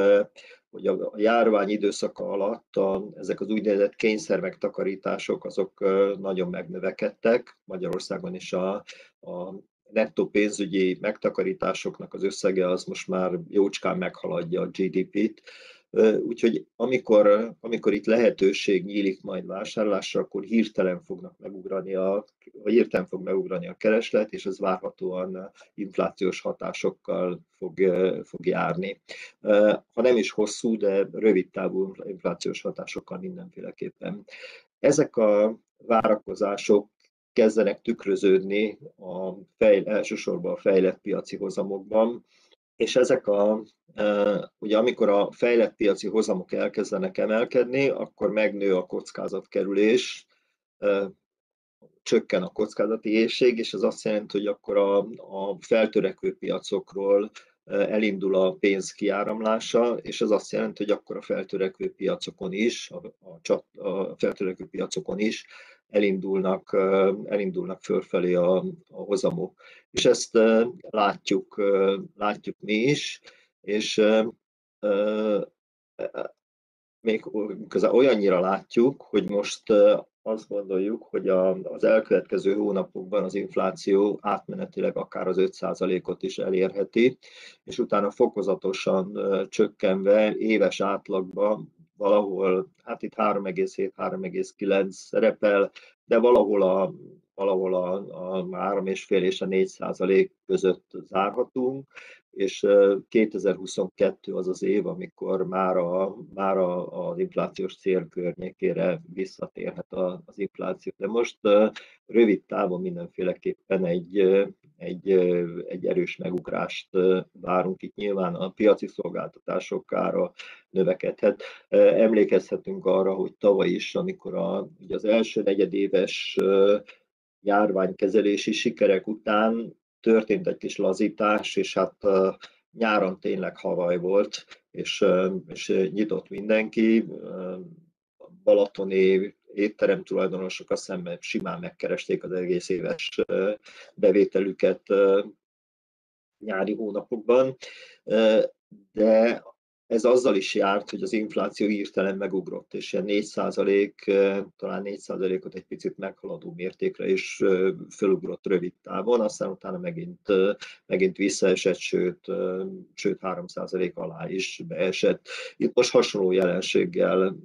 hogy a járvány időszaka alatt a, ezek az úgynevezett kényszer megtakarítások azok nagyon megnövekedtek. Magyarországon is a, a nettó pénzügyi megtakarításoknak az összege az most már jócskán meghaladja a GDP-t, Úgyhogy amikor, amikor itt lehetőség nyílik majd vásárlásra, akkor hirtelen fognak megugrani a, vagy hirtelen fog megugrani a kereslet, és ez várhatóan inflációs hatásokkal fog, fog járni. Ha nem is hosszú, de rövid távú inflációs hatásokkal mindenféleképpen. Ezek a várakozások kezdenek tükröződni a fejl, elsősorban a fejlett piaci hozamokban, és ezek a, ugye amikor a fejlett piaci hozamok elkezdenek emelkedni, akkor megnő a kockázatkerülés, csökken a kockázati éjség, és ez azt jelenti, hogy akkor a, a feltörekvő piacokról elindul a pénz kiáramlása, és ez azt jelenti, hogy akkor a feltörekvő piacokon is, a, a, a feltörekvő piacokon is elindulnak, elindulnak fölfelé a, a hozamok. És ezt látjuk, látjuk mi is, és még olyannyira látjuk, hogy most azt gondoljuk, hogy az elkövetkező hónapokban az infláció átmenetileg akár az 5%-ot is elérheti, és utána fokozatosan csökkenve éves átlagban valahol, hát itt 3,7-3,9 szerepel, de valahol a, valahol a, a 3,5 és a 4 százalék között zárhatunk, és 2022 az az év, amikor már, a, már a, az inflációs cél környékére visszatérhet az infláció. De most rövid távon mindenféleképpen egy, egy, egy erős megugrást várunk. Itt nyilván a piaci szolgáltatások növekedhet. Emlékezhetünk arra, hogy tavaly is, amikor a, ugye az első negyedéves járványkezelési sikerek után történt egy kis lazítás, és hát nyáron tényleg havaj volt, és, és nyitott mindenki. Balatoni étterem tulajdonosok azt hiszem simán megkeresték az egész éves bevételüket nyári hónapokban, de ez azzal is járt, hogy az infláció hirtelen megugrott, és ilyen 4% talán 4 ot egy picit meghaladó mértékre is fölugrott rövid távon, aztán utána megint, megint visszaesett, sőt, sőt 3 alá is beesett. Itt most hasonló jelenséggel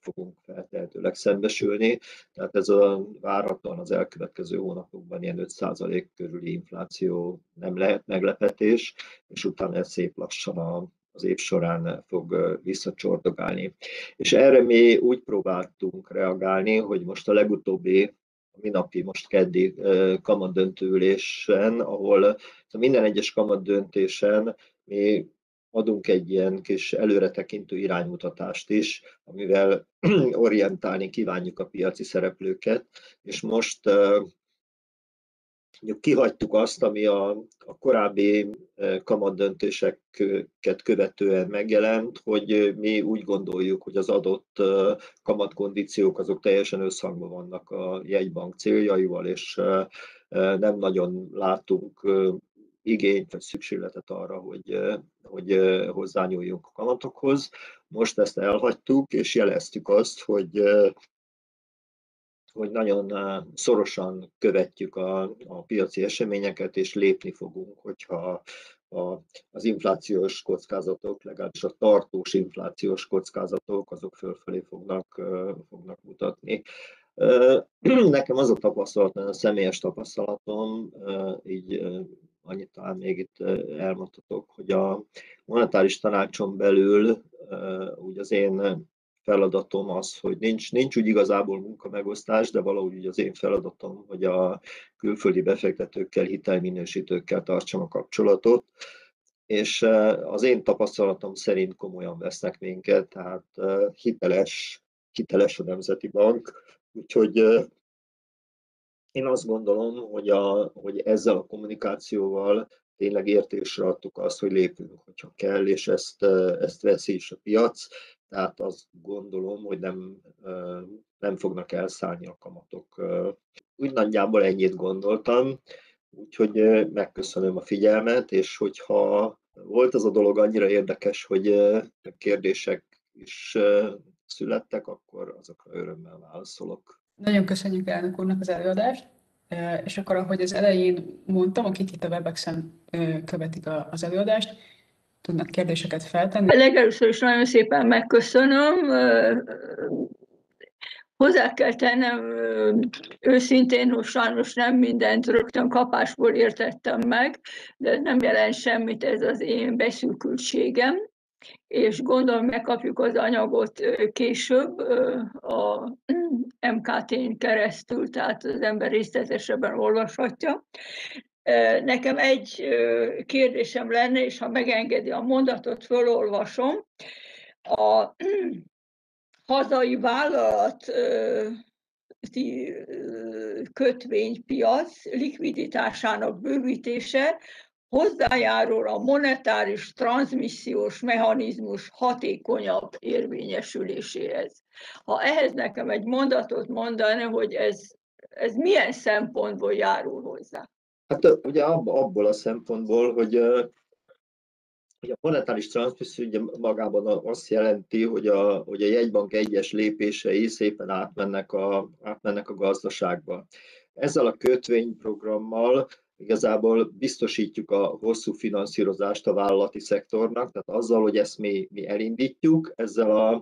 fogunk feltehetőleg szembesülni, tehát ez a várhatóan az elkövetkező hónapokban ilyen 5 körüli infláció nem lehet meglepetés, és utána ez szép lassan a az év során fog visszacsordogálni. És erre mi úgy próbáltunk reagálni, hogy most a legutóbbi a minapi, most keddi kamadöntőülésen, ahol minden egyes kamadöntésen mi adunk egy ilyen kis előretekintő iránymutatást is, amivel orientálni kívánjuk a piaci szereplőket, és most kihagytuk azt, ami a, a korábbi kamatdöntéseket követően megjelent, hogy mi úgy gondoljuk, hogy az adott kamatkondíciók azok teljesen összhangban vannak a jegybank céljaival, és nem nagyon látunk igényt vagy szükségletet arra, hogy, hogy hozzányúljunk a kamatokhoz. Most ezt elhagytuk, és jeleztük azt, hogy hogy nagyon szorosan követjük a, a piaci eseményeket, és lépni fogunk, hogyha a, az inflációs kockázatok, legalábbis a tartós inflációs kockázatok, azok fölfelé fognak, fognak mutatni. Nekem az a tapasztalat, a személyes tapasztalatom, így annyit talán még itt elmondhatok, hogy a monetáris tanácson belül úgy az én feladatom az, hogy nincs, nincs úgy igazából munkamegosztás, de valahogy úgy az én feladatom, hogy a külföldi befektetőkkel, hitelminősítőkkel tartsam a kapcsolatot, és az én tapasztalatom szerint komolyan vesznek minket, tehát hiteles, hiteles a Nemzeti Bank, úgyhogy én azt gondolom, hogy, a, hogy ezzel a kommunikációval tényleg értésre adtuk azt, hogy lépünk, hogyha kell, és ezt, ezt veszi is a piac, tehát azt gondolom, hogy nem, nem fognak elszállni a kamatok. Úgy nagyjából ennyit gondoltam, úgyhogy megköszönöm a figyelmet, és hogyha volt az a dolog annyira érdekes, hogy kérdések is születtek, akkor azokra örömmel válaszolok. Nagyon köszönjük elnök úrnak az előadást, és akkor ahogy az elején mondtam, akik itt a Webexen követik az előadást, tudnak kérdéseket feltenni. Legelőször is nagyon szépen megköszönöm. Hozzá kell tennem őszintén, hogy sajnos nem mindent rögtön kapásból értettem meg, de nem jelent semmit, ez az én beszűkültségem és gondolom megkapjuk az anyagot később a MKT-n keresztül, tehát az ember részletesebben olvashatja. Nekem egy kérdésem lenne, és ha megengedi a mondatot, fölolvasom. A hazai vállalat kötvénypiac likviditásának bővítése hozzájárul a monetáris transmissziós mechanizmus hatékonyabb érvényesüléséhez. Ha ehhez nekem egy mondatot mondani, hogy ez, ez milyen szempontból járul hozzá? Hát ugye abból a szempontból, hogy hogy a monetáris transmisszió ugye magában azt jelenti, hogy a, hogy a jegybank egyes lépései szépen átmennek a, átmennek a gazdaságba. Ezzel a kötvényprogrammal igazából biztosítjuk a hosszú finanszírozást a vállalati szektornak, tehát azzal, hogy ezt mi, mi elindítjuk, ezzel a,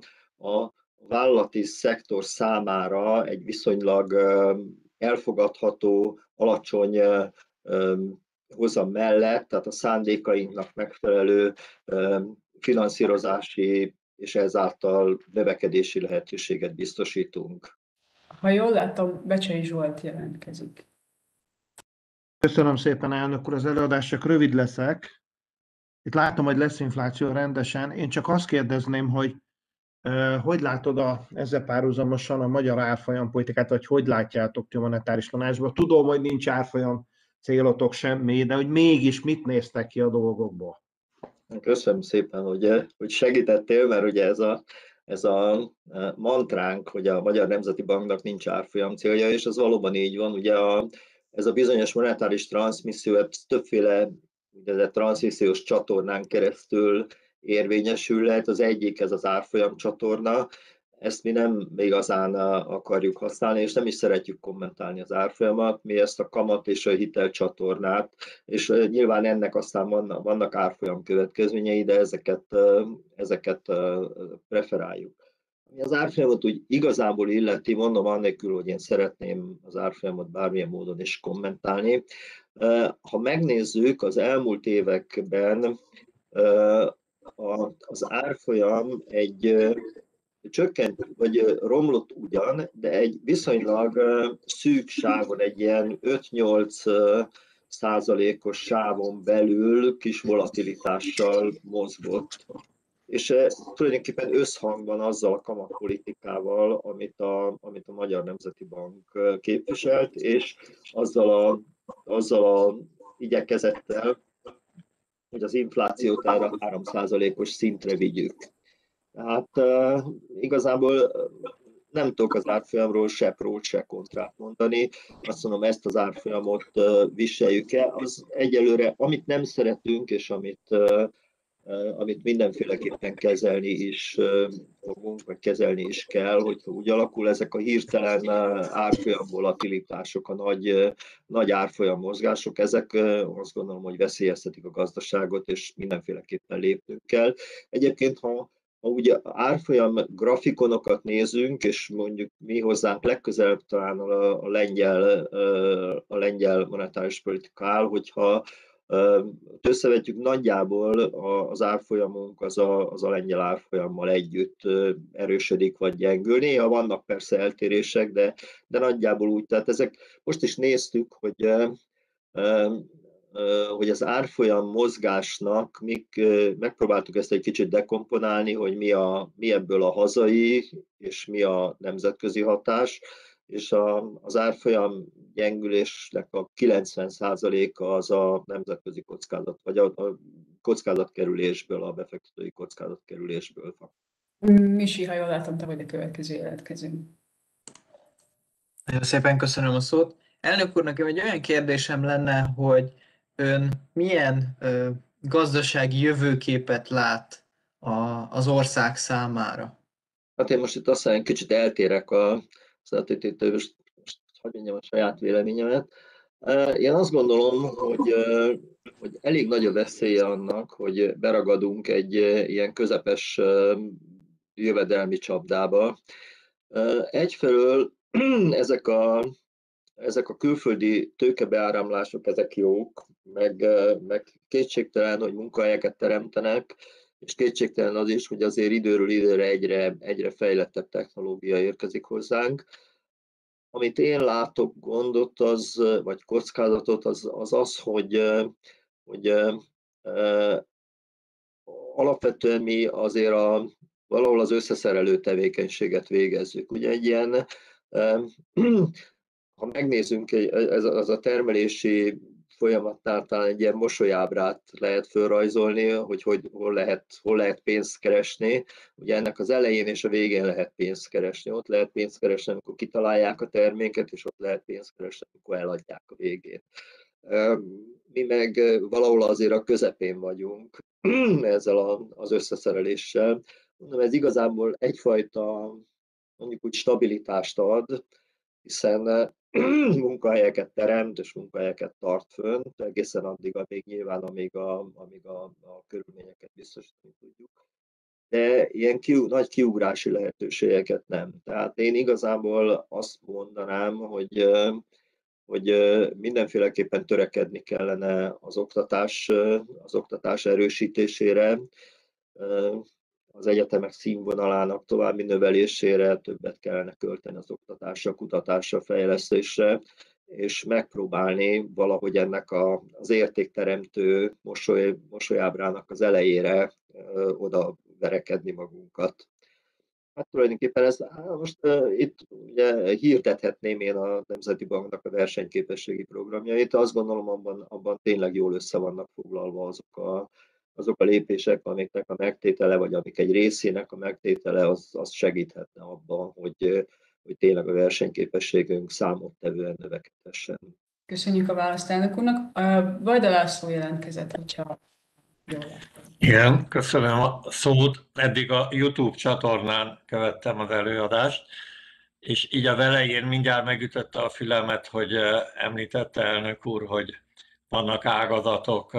a vállalati szektor számára egy viszonylag elfogadható, alacsony hozam mellett, tehát a szándékainknak megfelelő finanszírozási és ezáltal növekedési lehetőséget biztosítunk. Ha jól látom, Becsei Zsolt jelentkezik. Köszönöm szépen, elnök úr, az előadás csak rövid leszek. Itt látom, hogy lesz infláció rendesen. Én csak azt kérdezném, hogy hogy látod a, ezzel párhuzamosan a magyar árfolyam politikát, vagy hogy látjátok ti a monetáris tanácsban? Tudom, hogy nincs árfolyam célotok semmi, de hogy mégis mit néztek ki a dolgokból? Köszönöm szépen, hogy, hogy segítettél, mert ugye ez a, ez a mantránk, hogy a Magyar Nemzeti Banknak nincs árfolyam célja, és az valóban így van. Ugye a, ez a bizonyos monetáris transmisszió, ez többféle úgynevezett transmissziós csatornán keresztül érvényesül lehet. Az egyik ez az árfolyam csatorna, ezt mi nem igazán akarjuk használni, és nem is szeretjük kommentálni az árfolyamat, mi ezt a kamat és a hitel csatornát, és nyilván ennek aztán vannak, vannak árfolyam következményei, de ezeket, ezeket preferáljuk. Ami az árfolyamot úgy igazából illeti, mondom annélkül, hogy én szeretném az árfolyamot bármilyen módon is kommentálni. Ha megnézzük, az elmúlt években az árfolyam egy csökkent, vagy romlott ugyan, de egy viszonylag szűk sávon, egy ilyen 5-8 százalékos sávon belül kis volatilitással mozgott és tulajdonképpen összhangban azzal a kamatpolitikával, amit a, amit a Magyar Nemzeti Bank képviselt, és azzal a, azzal a igyekezettel, hogy az inflációt erre 3%-os szintre vigyük. Uh, igazából nem tudok az árfolyamról se pró, se kontrát mondani. Azt mondom, ezt az árfolyamot viseljük el. Az egyelőre, amit nem szeretünk, és amit amit mindenféleképpen kezelni is fogunk, vagy kezelni is kell, hogyha úgy alakul ezek a hirtelen árfolyam volatilitások, a nagy, nagy árfolyam mozgások, ezek azt gondolom, hogy veszélyeztetik a gazdaságot, és mindenféleképpen lépnünk kell. Egyébként, ha ha ugye árfolyam grafikonokat nézünk, és mondjuk mi hozzánk legközelebb talán a, a lengyel, a lengyel monetáris politika áll, hogyha Összevetjük nagyjából az árfolyamunk az a, az a lengyel árfolyammal együtt erősödik vagy gyengül. Néha vannak persze eltérések, de, de nagyjából úgy. Tehát ezek most is néztük, hogy hogy az árfolyam mozgásnak, mik, megpróbáltuk ezt egy kicsit dekomponálni, hogy mi, a, mi ebből a hazai és mi a nemzetközi hatás, és a, az árfolyam gyengülésnek a 90%-a az a nemzetközi kockázat, vagy a, a kockázatkerülésből, a befektetői kockázatkerülésből. Misi, ha jól látom, te vagy a következő jelentkező. Nagyon szépen köszönöm a szót. Elnök úr, nekem egy olyan kérdésem lenne, hogy ön milyen ö, gazdasági jövőképet lát a, az ország számára? Hát én most itt azt mondom, kicsit eltérek a, szeretetét, most, most hogy mondjam a saját véleményemet. Én azt gondolom, hogy, hogy elég nagy a veszélye annak, hogy beragadunk egy ilyen közepes jövedelmi csapdába. Egyfelől ezek a, ezek a külföldi tőkebeáramlások, ezek jók, meg, meg kétségtelen, hogy munkahelyeket teremtenek, és kétségtelen az is, hogy azért időről időre egyre, egyre fejlettebb technológia érkezik hozzánk. Amit én látok gondot, az, vagy kockázatot, az az, az hogy, hogy alapvetően mi azért a, valahol az összeszerelő tevékenységet végezzük. Ugye egy ilyen, ha megnézzünk, ez az a termelési folyamatnál talán egy ilyen mosolyábrát lehet felrajzolni, hogy, hogy hol, lehet, hol lehet pénzt keresni. Ugye ennek az elején és a végén lehet pénzt keresni. Ott lehet pénzt keresni, amikor kitalálják a terméket, és ott lehet pénzt keresni, amikor eladják a végén. Mi meg valahol azért a közepén vagyunk ezzel az összeszereléssel. Mondom, ez igazából egyfajta mondjuk úgy stabilitást ad, hiszen munkahelyeket teremt és munkahelyeket tart fönt, egészen addig, amíg nyilván, amíg a, amíg a, a körülményeket biztosítani tudjuk. De ilyen kiu, nagy kiugrási lehetőségeket nem. Tehát én igazából azt mondanám, hogy hogy mindenféleképpen törekedni kellene az oktatás, az oktatás erősítésére, az egyetemek színvonalának további növelésére többet kellene költeni az oktatásra, kutatásra, fejlesztésre, és megpróbálni valahogy ennek a, az értékteremtő mosoly, mosolyábrának az elejére ö, oda verekedni magunkat. Hát tulajdonképpen ez, most uh, itt ugye hirdethetném én a Nemzeti Banknak a versenyképességi programjait, azt gondolom abban, abban tényleg jól össze vannak foglalva azok a, azok a lépések, amiknek a megtétele, vagy amik egy részének a megtétele, az, az segíthetne abban, hogy, hogy tényleg a versenyképességünk számottevően növekedhessen. Köszönjük a választ elnök úrnak. Vajda László jelentkezett, hogyha jól Igen, köszönöm a szót. Eddig a YouTube csatornán követtem az előadást, és így a velején mindjárt megütötte a fülemet, hogy említette elnök úr, hogy vannak ágazatok,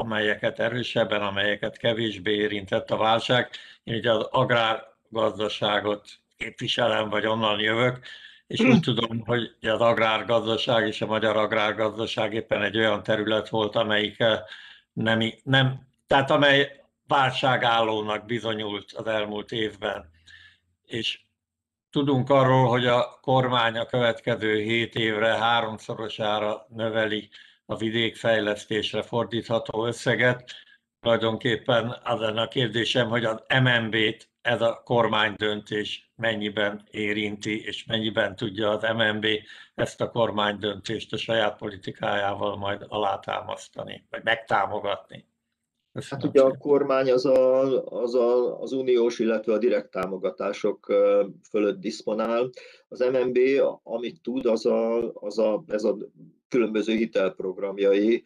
amelyeket erősebben, amelyeket kevésbé érintett a válság. Én ugye az agrárgazdaságot képviselem, vagy onnan jövök, és úgy tudom, hogy az agrárgazdaság és a magyar agrárgazdaság éppen egy olyan terület volt, amelyik eh, nem, nem tehát amely válságállónak bizonyult az elmúlt évben. És tudunk arról, hogy a kormány a következő hét évre háromszorosára növeli a vidékfejlesztésre fordítható összeget. Tulajdonképpen az lenne a kérdésem, hogy az MNB-t ez a kormánydöntés mennyiben érinti, és mennyiben tudja az MNB ezt a kormánydöntést a saját politikájával majd alátámasztani, vagy megtámogatni. Köszönöm hát ugye a kormány az, a, az a, az uniós, illetve a direkt támogatások fölött diszponál. Az MNB, amit tud, az a, az a, ez a különböző hitelprogramjai,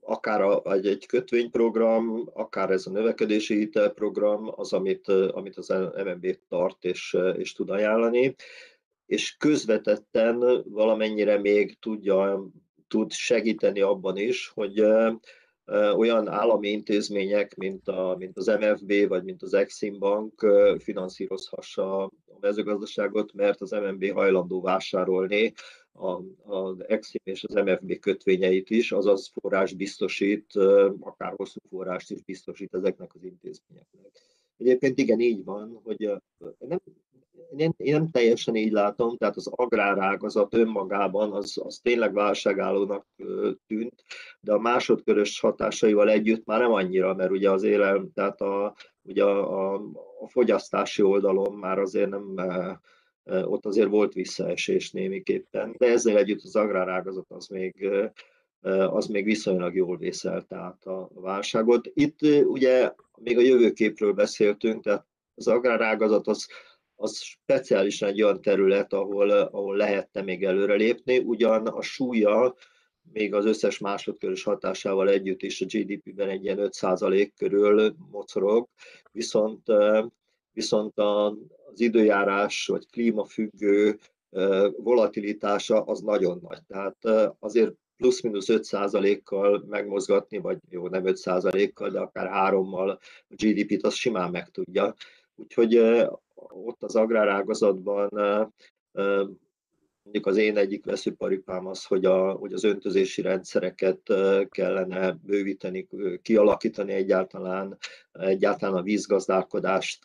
akár egy, egy kötvényprogram, akár ez a növekedési hitelprogram, az, amit, amit az MNB tart és, és tud ajánlani, és közvetetten valamennyire még tudja, tud segíteni abban is, hogy olyan állami intézmények, mint, a, mint az MFB vagy mint az Exim Bank finanszírozhassa a mezőgazdaságot, mert az MNB hajlandó vásárolni az Exim és az MFB kötvényeit is, azaz forrás biztosít, akár hosszú forrást is biztosít ezeknek az intézményeknek. Egyébként igen, így van, hogy nem, én, én nem teljesen így látom, tehát az agrárágazat önmagában az, az tényleg válságállónak tűnt, de a másodkörös hatásaival együtt már nem annyira, mert ugye az élelm, tehát a, ugye a, a, a fogyasztási oldalon már azért nem, ott azért volt visszaesés némiképpen, de ezzel együtt az agrárágazat az még, az még viszonylag jól vészelt át a válságot. Itt ugye még a jövőképről beszéltünk, tehát az agrárágazat az az speciálisan egy olyan terület, ahol, ahol lehetne még előrelépni, ugyan a súlya még az összes másodkörös hatásával együtt is a GDP-ben egy ilyen 5% körül mocorog, viszont, viszont az időjárás vagy klímafüggő volatilitása az nagyon nagy. Tehát azért plusz-minusz 5%-kal megmozgatni, vagy jó, nem 5%-kal, de akár hárommal a GDP-t az simán meg tudja. Úgyhogy ott az agrárágazatban mondjuk az én egyik veszőparipám az, hogy, a, hogy az öntözési rendszereket kellene bővíteni, kialakítani egyáltalán, egyáltalán a vízgazdálkodást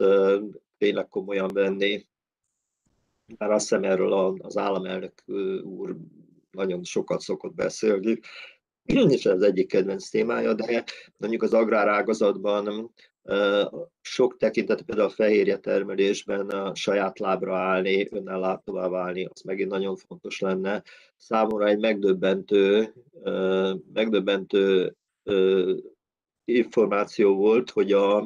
tényleg komolyan venni. Már azt hiszem erről az államelnök úr nagyon sokat szokott beszélni, és ez egyik kedvenc témája, de mondjuk az agrárágazatban sok tekintet, például a fehérje termelésben a saját lábra állni, önellátóvá válni, az megint nagyon fontos lenne. Számomra egy megdöbbentő, megdöbbentő információ volt, hogy a,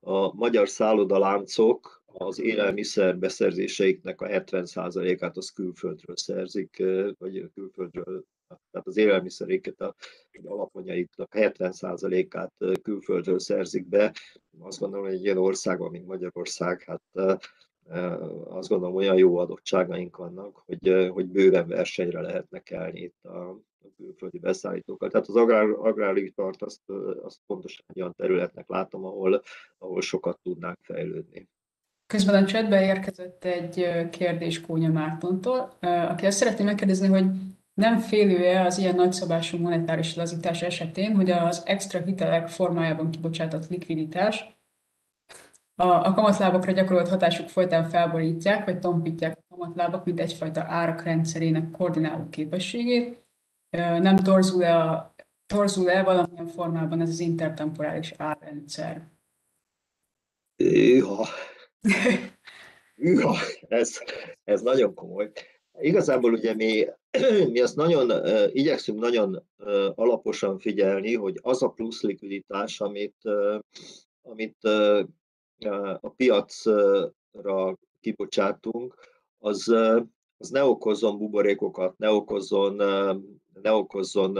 a magyar szállodaláncok az élelmiszer beszerzéseiknek a 70%-át az külföldről szerzik, vagy külföldről tehát az élelmiszeréket, a, alapanyaiknak 70%-át külföldről szerzik be. Azt gondolom, hogy egy ilyen országban, mint Magyarország, hát azt gondolom, olyan jó adottságaink vannak, hogy, hogy bőven versenyre lehetne kelni itt a, a külföldi beszállítókkal. Tehát az agrár, agráripart azt, azt pontosan olyan területnek látom, ahol, ahol sokat tudnánk fejlődni. Közben a chatbe érkezett egy kérdés Kónya Mártontól, aki azt szeretné megkérdezni, hogy nem félő-e az ilyen nagyszabású monetáris lazítás esetén, hogy az extra hitelek formájában kibocsátott likviditás a, a kamatlábakra gyakorolt hatásuk folytán felborítják, vagy tompítják a kamatlábak, mint egyfajta árak rendszerének koordináló képességét. Nem torzul-e, a, torzul-e valamilyen formában ez az intertemporális árrendszer? Ja. ja, ez, ez nagyon komoly. Igazából ugye mi, mi azt nagyon igyekszünk nagyon alaposan figyelni, hogy az a plusz likviditás, amit, amit a piacra kibocsátunk, az, az ne okozzon buborékokat, ne okozzon, ne okozzon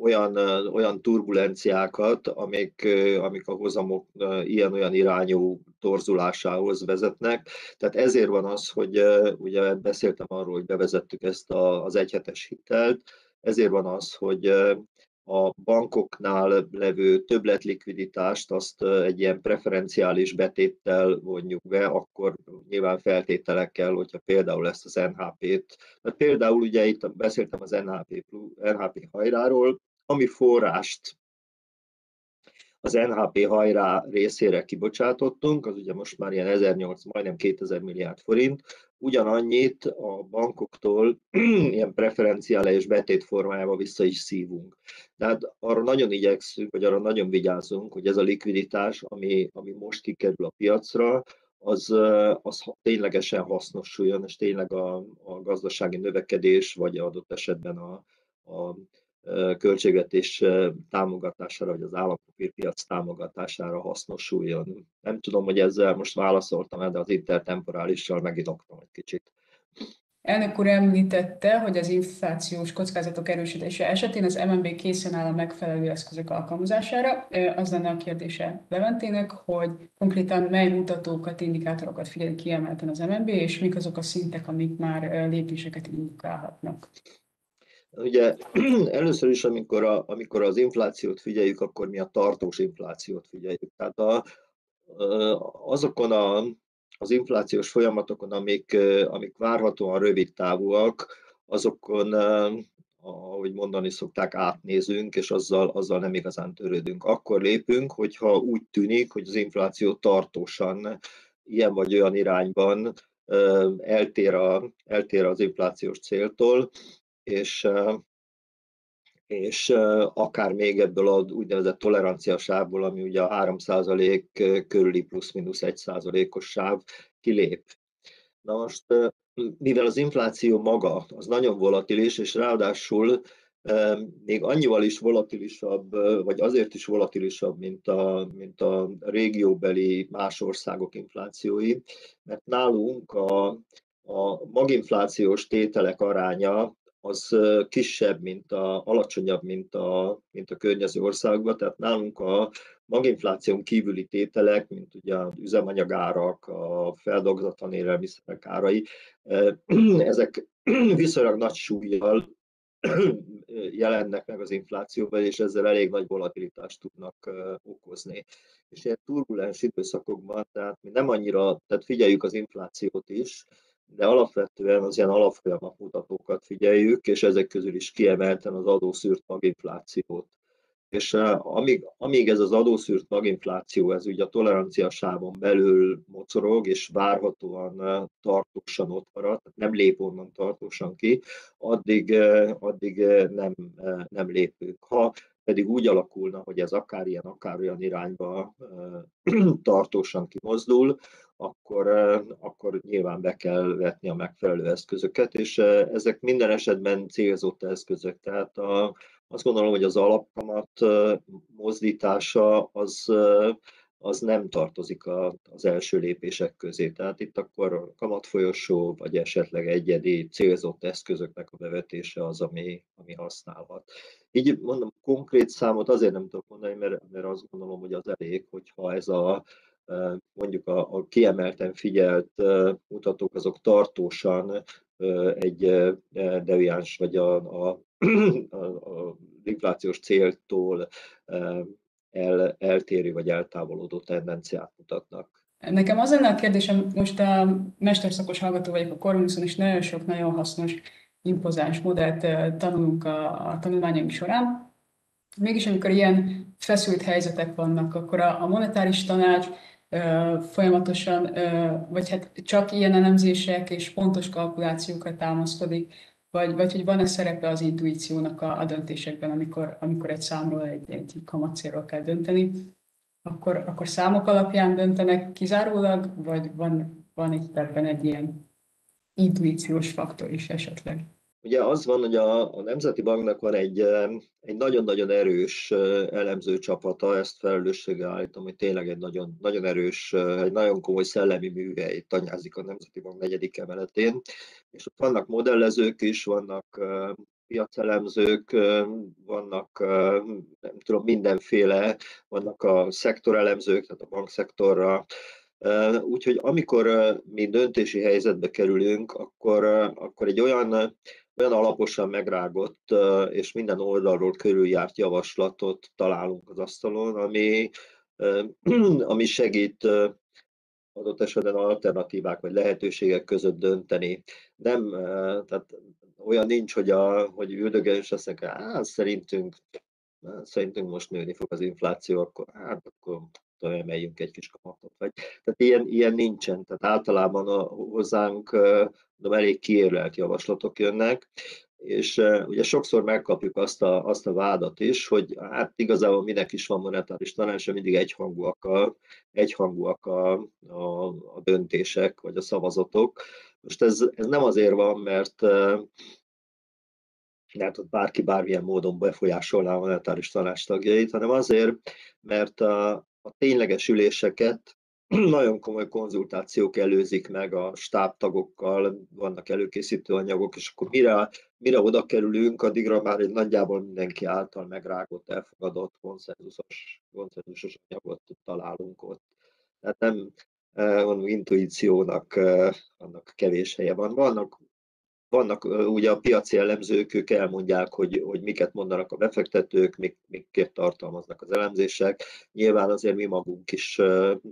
olyan, olyan turbulenciákat, amik, amik a hozamok ilyen-olyan irányú torzulásához vezetnek. Tehát ezért van az, hogy ugye beszéltem arról, hogy bevezettük ezt az egyhetes hitelt, ezért van az, hogy a bankoknál levő többletlikviditást azt egy ilyen preferenciális betéttel vonjuk be, akkor nyilván feltételekkel, hogyha például ezt az NHP-t, mert például ugye itt beszéltem az NHP, NHP hajráról, ami forrást az NHP hajrá részére kibocsátottunk, az ugye most már ilyen 1800, majdnem 2000 milliárd forint, ugyanannyit a bankoktól ilyen preferenciális betét formájába vissza is szívunk. Tehát arra nagyon igyekszünk, vagy arra nagyon vigyázunk, hogy ez a likviditás, ami, ami most kikerül a piacra, az, az ténylegesen hasznosuljon, és tényleg a, a gazdasági növekedés, vagy adott esetben a, a költségvetés támogatására, vagy az állampapírpiac támogatására hasznosuljon. Nem tudom, hogy ezzel most válaszoltam de az intertemporálissal meginoktam egy kicsit. Elnök úr említette, hogy az inflációs kockázatok erősítése esetén az MNB készen áll a megfelelő eszközök alkalmazására. Az lenne a kérdése Leventének, hogy konkrétan mely mutatókat, indikátorokat figyel kiemelten az MNB, és mik azok a szintek, amik már lépéseket indukálhatnak. Ugye először is, amikor, a, amikor az inflációt figyeljük, akkor mi a tartós inflációt figyeljük. Tehát a, azokon a, az inflációs folyamatokon, amik, amik várhatóan rövid távúak, azokon, ahogy mondani szokták, átnézünk, és azzal, azzal nem igazán törődünk. Akkor lépünk, hogyha úgy tűnik, hogy az infláció tartósan ilyen vagy olyan irányban eltér, a, eltér az inflációs céltól, és, és akár még ebből az úgynevezett tolerancia sávból, ami ugye a 3% körüli plusz-minusz 1%-os sáv kilép. Na most, mivel az infláció maga az nagyon volatilis, és ráadásul még annyival is volatilisabb, vagy azért is volatilisabb, mint a, mint a régióbeli más országok inflációi, mert nálunk a, a maginflációs tételek aránya az kisebb, mint a, alacsonyabb, mint a, mint a környező országban, tehát nálunk a maginfláción kívüli tételek, mint ugye az üzemanyagárak, a feldolgozatlan élelmiszerek árai, ezek viszonylag nagy súlyjal jelennek meg az inflációban, és ezzel elég nagy volatilitást tudnak okozni. És ilyen turbulens időszakokban, tehát mi nem annyira, tehát figyeljük az inflációt is, de alapvetően az ilyen alapfolyamatmutatókat figyeljük, és ezek közül is kiemelten az adószűrt maginflációt. És amíg, amíg ez az adószűrt maginfláció, ez ugye a tolerancia sávon belül mocorog, és várhatóan tartósan ott marad, nem lép onnan tartósan ki, addig, addig nem, nem lépünk. Ha pedig úgy alakulna, hogy ez akár ilyen, akár olyan irányba tartósan kimozdul, akkor, akkor nyilván be kell vetni a megfelelő eszközöket, és ezek minden esetben célzott eszközök. Tehát a, azt gondolom, hogy az alapkamat mozdítása az, az nem tartozik az első lépések közé. Tehát itt akkor kamatfolyosó, vagy esetleg egyedi célzott eszközöknek a bevetése az, ami, ami használhat. Így mondom, konkrét számot azért nem tudok mondani, mert, mert azt gondolom, hogy az elég, hogyha ez a mondjuk a, a kiemelten figyelt mutatók azok tartósan egy deviáns vagy a, a, a, a inflációs céltól el, eltérő vagy eltávolodó tendenciát mutatnak. Nekem az lenne a kérdésem, most a mesterszakos hallgató vagyok a Corvinuson, és nagyon sok nagyon hasznos, impozáns modellt tanulunk a, a tanulmányaink során. Mégis amikor ilyen feszült helyzetek vannak, akkor a, a monetáris tanács folyamatosan, vagy hát csak ilyen elemzések és pontos kalkulációkra támaszkodik, vagy, vagy hogy van-e szerepe az intuíciónak a, a döntésekben, amikor, amikor egy számról, egy, egy kamatcélról kell dönteni, akkor, akkor számok alapján döntenek kizárólag, vagy van, van itt ebben egy ilyen intuíciós faktor is esetleg? Ugye az van, hogy a, a Nemzeti Banknak van egy, egy nagyon-nagyon erős elemző csapata, ezt felelősséggel állítom, hogy tényleg egy nagyon, nagyon erős, egy nagyon komoly szellemi művei tanyázik a Nemzeti Bank negyedik emeletén, és ott vannak modellezők is, vannak piacelemzők, vannak nem tudom, mindenféle, vannak a szektorelemzők, tehát a bankszektorra, Úgyhogy amikor mi döntési helyzetbe kerülünk, akkor, akkor egy olyan olyan alaposan megrágott és minden oldalról körüljárt javaslatot találunk az asztalon, ami, ami segít adott esetben alternatívák vagy lehetőségek között dönteni. Nem, tehát olyan nincs, hogy, a, hogy üldögel és azt hát szerintünk, szerintünk most nőni fog az infláció, akkor hát akkor emeljünk egy kis kamatot. Vagy, tehát ilyen, ilyen nincsen. Tehát általában a, hozzánk mondom, elég kiérlelt javaslatok jönnek, és ugye sokszor megkapjuk azt a, azt a vádat is, hogy hát igazából minek is van monetáris tanács, mindig egyhangúak a, egyhangúak a, a, a döntések, vagy a szavazatok. Most ez, ez nem azért van, mert mert ott bárki bármilyen módon befolyásolná a monetáris tanács tagjait, hanem azért, mert a, a tényleges üléseket nagyon komoly konzultációk előzik meg a stábtagokkal, vannak előkészítő anyagok, és akkor mire, mire oda kerülünk, addigra már egy nagyjából mindenki által megrágott, elfogadott konszenzusos, konszenzusos anyagot találunk ott. Tehát nem van intuíciónak, annak kevés helye van. Vannak vannak ugye a piaci elemzők, ők elmondják, hogy, hogy miket mondanak a befektetők, mik, miket tartalmaznak az elemzések. Nyilván azért mi magunk is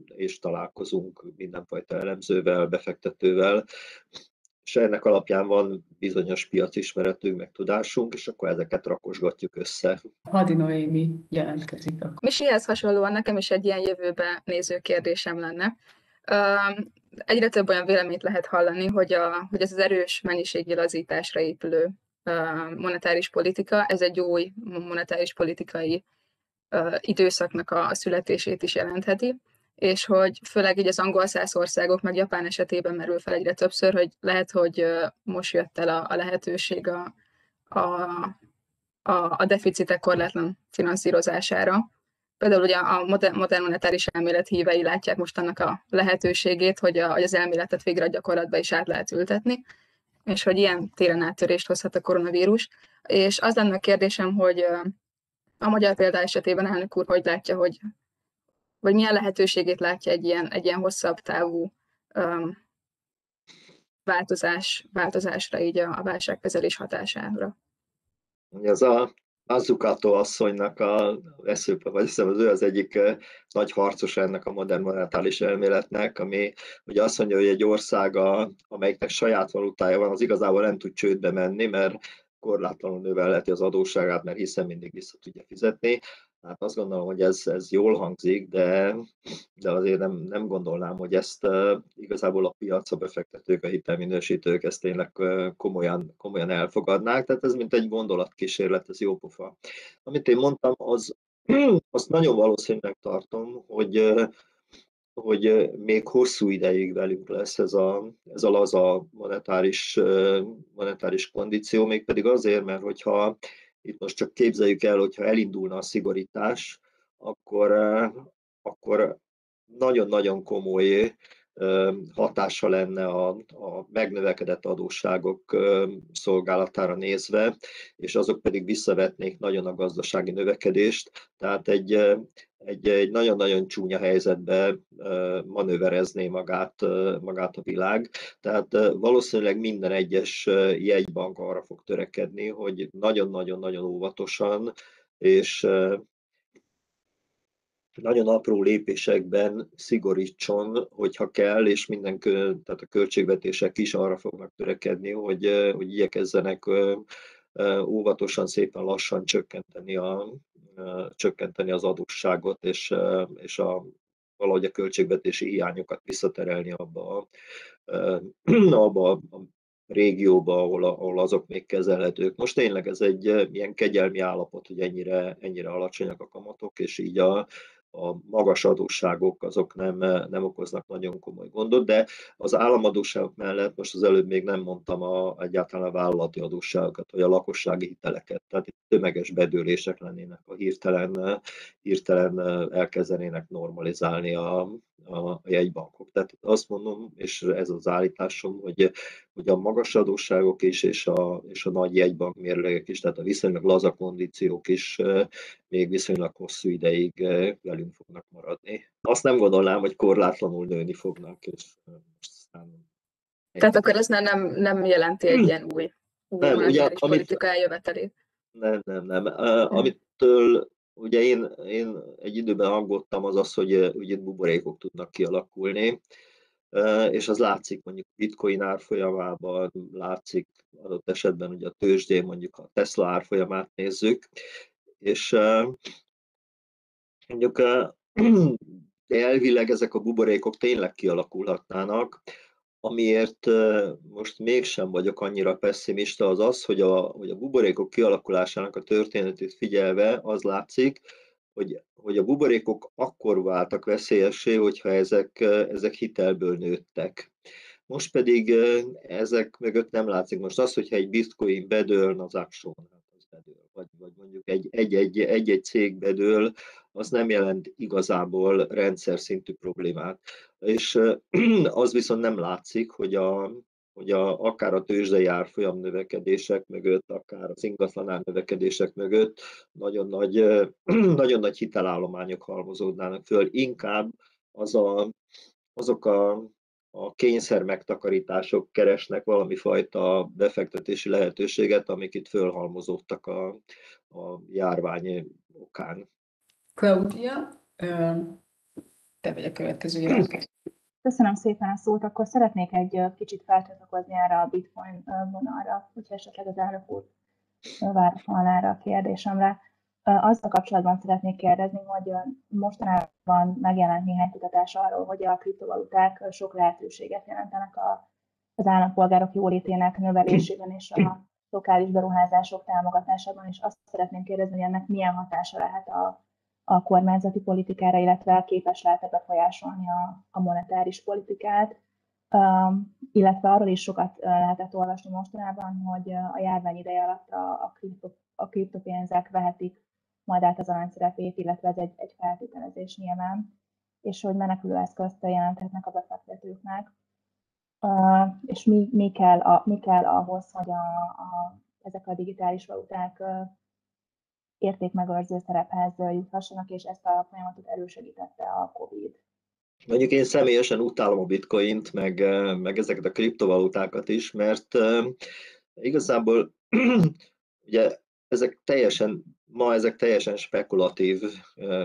és találkozunk mindenfajta elemzővel, befektetővel, és ennek alapján van bizonyos piacismeretünk, meg tudásunk, és akkor ezeket rakosgatjuk össze. Hadi Noémi jelentkezik. Misihez hasonlóan nekem is egy ilyen jövőbe néző kérdésem lenne egyre több olyan véleményt lehet hallani, hogy, a, hogy ez az erős mennyiségi lazításra épülő monetáris politika, ez egy új monetáris politikai időszaknak a születését is jelentheti, és hogy főleg így az angol száz országok, meg Japán esetében merül fel egyre többször, hogy lehet, hogy most jött el a, a lehetőség a, a, a, a deficitek korlátlan finanszírozására, Például ugye a modern, monetáris elmélet hívei látják most annak a lehetőségét, hogy, a, hogy az elméletet végre a gyakorlatba is át lehet ültetni. és hogy ilyen téren áttörést hozhat a koronavírus. És az lenne a kérdésem, hogy a magyar példa esetében elnök úr hogy látja, hogy vagy milyen lehetőségét látja egy ilyen, egy ilyen hosszabb távú um, változás, változásra így a, a válságkezelés hatására? Ez a Azukato asszonynak a eszőpe, vagy hiszem az ő az egyik nagy harcos ennek a modern monetális elméletnek, ami ugye azt mondja, hogy egy ország, amelyiknek saját valutája van, az igazából nem tud csődbe menni, mert korlátlanul növelheti az adósságát, mert hiszen mindig vissza tudja fizetni. Hát azt gondolom, hogy ez, ez jól hangzik, de, de azért nem, nem gondolnám, hogy ezt uh, igazából a piac, a befektetők, a hitelminősítők ezt tényleg uh, komolyan, komolyan elfogadnák. Tehát ez mint egy gondolatkísérlet, ez jó pofa. Amit én mondtam, az, azt nagyon valószínűleg tartom, hogy uh, hogy még hosszú ideig velünk lesz ez a, ez a laza monetáris, monetáris kondíció, mégpedig azért, mert hogyha itt most csak képzeljük el, hogyha elindulna a szigorítás, akkor, akkor nagyon-nagyon komoly hatása lenne a, a megnövekedett adósságok szolgálatára nézve, és azok pedig visszavetnék nagyon a gazdasági növekedést, tehát egy, egy, egy nagyon-nagyon csúnya helyzetbe manőverezné magát, magát a világ. Tehát valószínűleg minden egyes jegybank arra fog törekedni, hogy nagyon-nagyon-nagyon óvatosan és nagyon apró lépésekben szigorítson, hogyha kell, és minden, tehát a költségvetések is arra fognak törekedni, hogy, hogy igyekezzenek óvatosan, szépen lassan csökkenteni, a, csökkenteni az adósságot, és, és a, valahogy a költségvetési hiányokat visszaterelni abba, abba a régióba, ahol, ahol azok még kezelhetők. Most tényleg ez egy ilyen kegyelmi állapot, hogy ennyire, ennyire alacsonyak a kamatok, és így a, a magas adósságok azok nem, nem okoznak nagyon komoly gondot, de az államadóságok mellett most az előbb még nem mondtam a, egyáltalán a vállalati adósságokat, vagy a lakossági hiteleket. Tehát itt tömeges bedőlések lennének, a hirtelen, hirtelen elkezdenének normalizálni a, a jegybankok. Tehát azt mondom, és ez az állításom, hogy, hogy a magas adósságok is, és a, és a nagy jegybank mérlegek is, tehát a viszonylag laza kondíciók is még viszonylag hosszú ideig velünk fognak maradni. Azt nem gondolnám, hogy korlátlanul nőni fognak, és most aztán... Tehát akkor ez nem, nem jelenti egy ilyen új, új nem, ugye, amit, politika eljövetelét? Nem, nem, nem. Uh, amitől Ugye én, én egy időben aggódtam az az, hogy, hogy buborékok tudnak kialakulni, és az látszik mondjuk bitcoin árfolyamában, látszik adott esetben ugye a tőzsdén mondjuk a Tesla árfolyamát nézzük, és mondjuk elvileg ezek a buborékok tényleg kialakulhatnának, Amiért most mégsem vagyok annyira pessimista, az az, hogy a, hogy a buborékok kialakulásának a történetét figyelve az látszik, hogy, hogy a buborékok akkor váltak veszélyessé, hogyha ezek, ezek hitelből nőttek. Most pedig ezek mögött nem látszik. Most az, hogyha egy bitcoin bedől, az action, az bedől. Vagy, vagy mondjuk egy-egy cég bedől, az nem jelent igazából rendszer szintű problémát. És az viszont nem látszik, hogy a, hogy a, akár a tőzsdei árfolyam növekedések mögött, akár az ingatlanár növekedések mögött nagyon nagy, nagyon nagy hitelállományok halmozódnának föl. Inkább az a, azok a, a kényszer megtakarítások keresnek valami fajta befektetési lehetőséget, amik itt fölhalmozódtak a, a járvány okán. Claudia, te vagy a következő jelentkező. Köszönöm szépen a szót. Akkor szeretnék egy kicsit felcsatlakozni erre a bitcoin vonalra, hogyha esetleg az elnök úr válaszolná erre a kérdésemre. Azzal kapcsolatban szeretnék kérdezni, hogy mostanában megjelent néhány kutatás arról, hogy a kriptovaluták sok lehetőséget jelentenek a, az állampolgárok jólétének növelésében és a lokális beruházások támogatásában, és azt szeretném kérdezni, hogy ennek milyen hatása lehet a a kormányzati politikára, illetve képes lehet-e befolyásolni a, a monetáris politikát, um, illetve arról is sokat lehetett olvasni mostanában, hogy a járvány ideje alatt a, a, kripto, a kriptopénzek vehetik majd át az arany szerepét, illetve ez egy, egy feltételezés nyilván, és hogy menekülő eszközt jelenthetnek a befektetőknek. és mi, mi, kell, a, mi kell ahhoz, hogy a, a, ezek a digitális valuták értékmegőrző szerephez juthassanak, és ezt a folyamatot elősegítette a COVID. Mondjuk én személyesen utálom a bitcoint, meg, meg ezeket a kriptovalutákat is, mert igazából ugye ezek teljesen, ma ezek teljesen spekulatív,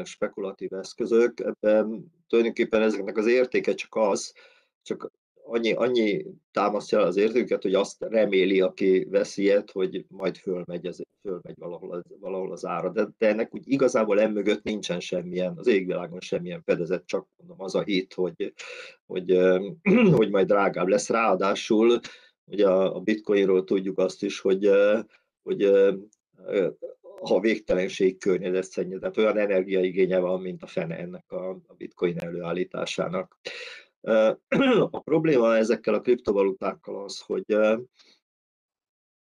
spekulatív eszközök, ebben tulajdonképpen ezeknek az értéke csak az, csak annyi, annyi támasztja az értéket, hogy azt reméli, aki vesz ilyet, hogy majd fölmegy, az, fölmegy valahol, az, valahol az ára. De, de ennek úgy igazából emögött nincsen semmilyen, az égvilágon semmilyen fedezet, csak mondom, az a hit, hogy, hogy, hogy majd drágább lesz. Ráadásul ugye a bitcoinról tudjuk azt is, hogy, hogy ha végtelenség környezetszennyezet, olyan energiaigénye van, mint a fene ennek a, a bitcoin előállításának. A probléma ezekkel a kriptovalutákkal az, hogy,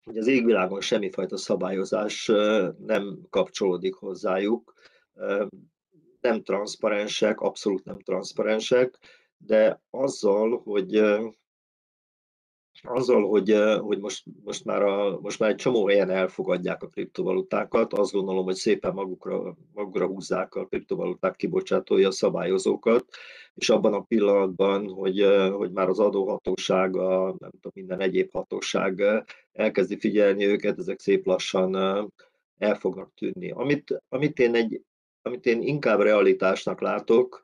hogy az égvilágon semmifajta szabályozás nem kapcsolódik hozzájuk, nem transzparensek, abszolút nem transzparensek, de azzal, hogy azzal, hogy, hogy most, most, már a, most már egy csomó helyen elfogadják a kriptovalutákat, azt gondolom, hogy szépen magukra, magukra húzzák a kriptovaluták kibocsátója szabályozókat, és abban a pillanatban, hogy, hogy már az adóhatóság, a, nem tudom, minden egyéb hatóság elkezdi figyelni őket, ezek szép lassan el fognak tűnni. Amit, amit, én, egy, amit én inkább realitásnak látok,